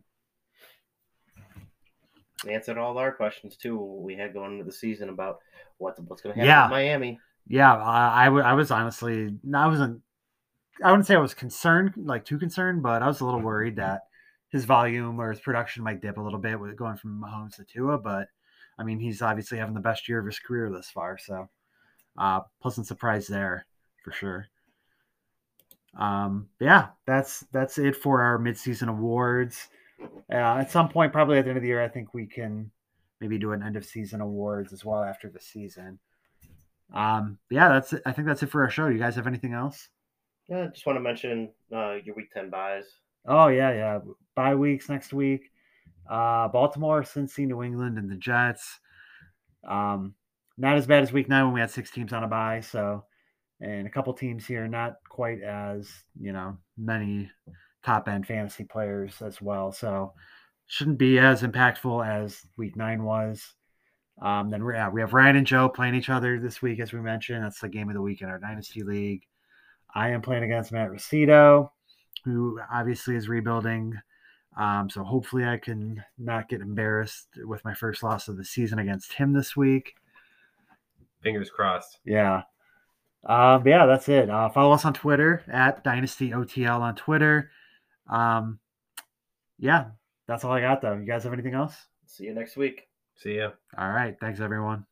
Answered all our questions too. We had going into the season about what what's going to happen Yeah. with Miami. Yeah, I, I, w- I was honestly, I wasn't, I wouldn't say I was concerned, like too concerned, but I was a little worried that his volume or his production might dip a little bit with going from Mahomes to Tua. But I mean, he's obviously having the best year of his career thus far. So, uh, pleasant surprise there for sure. Um, yeah, that's that's it for our midseason awards. Uh, at some point, probably at the end of the year, I think we can maybe do an end of season awards as well after the season. Um, yeah, that's it. I think that's it for our show. You guys have anything else? Yeah, just want to mention uh, your week ten buys. Oh yeah, yeah. Bye weeks next week. Uh, Baltimore, Cincy, New England, and the Jets. Um, not as bad as week nine when we had six teams on a bye. So, and a couple teams here, not quite as you know many top end fantasy players as well. So, shouldn't be as impactful as week nine was. Um, then we, yeah, we have Ryan and Joe playing each other this week, as we mentioned. That's the game of the week in our dynasty league. I am playing against Matt Rosito, who obviously is rebuilding. Um, so hopefully I can not get embarrassed with my first loss of the season against him this week. Fingers crossed. Yeah. Um, but yeah, that's it. Uh, follow us on Twitter at Dynasty OTL on Twitter. Um, yeah, that's all I got though. You guys have anything else? See you next week. See ya. All right. Thanks everyone.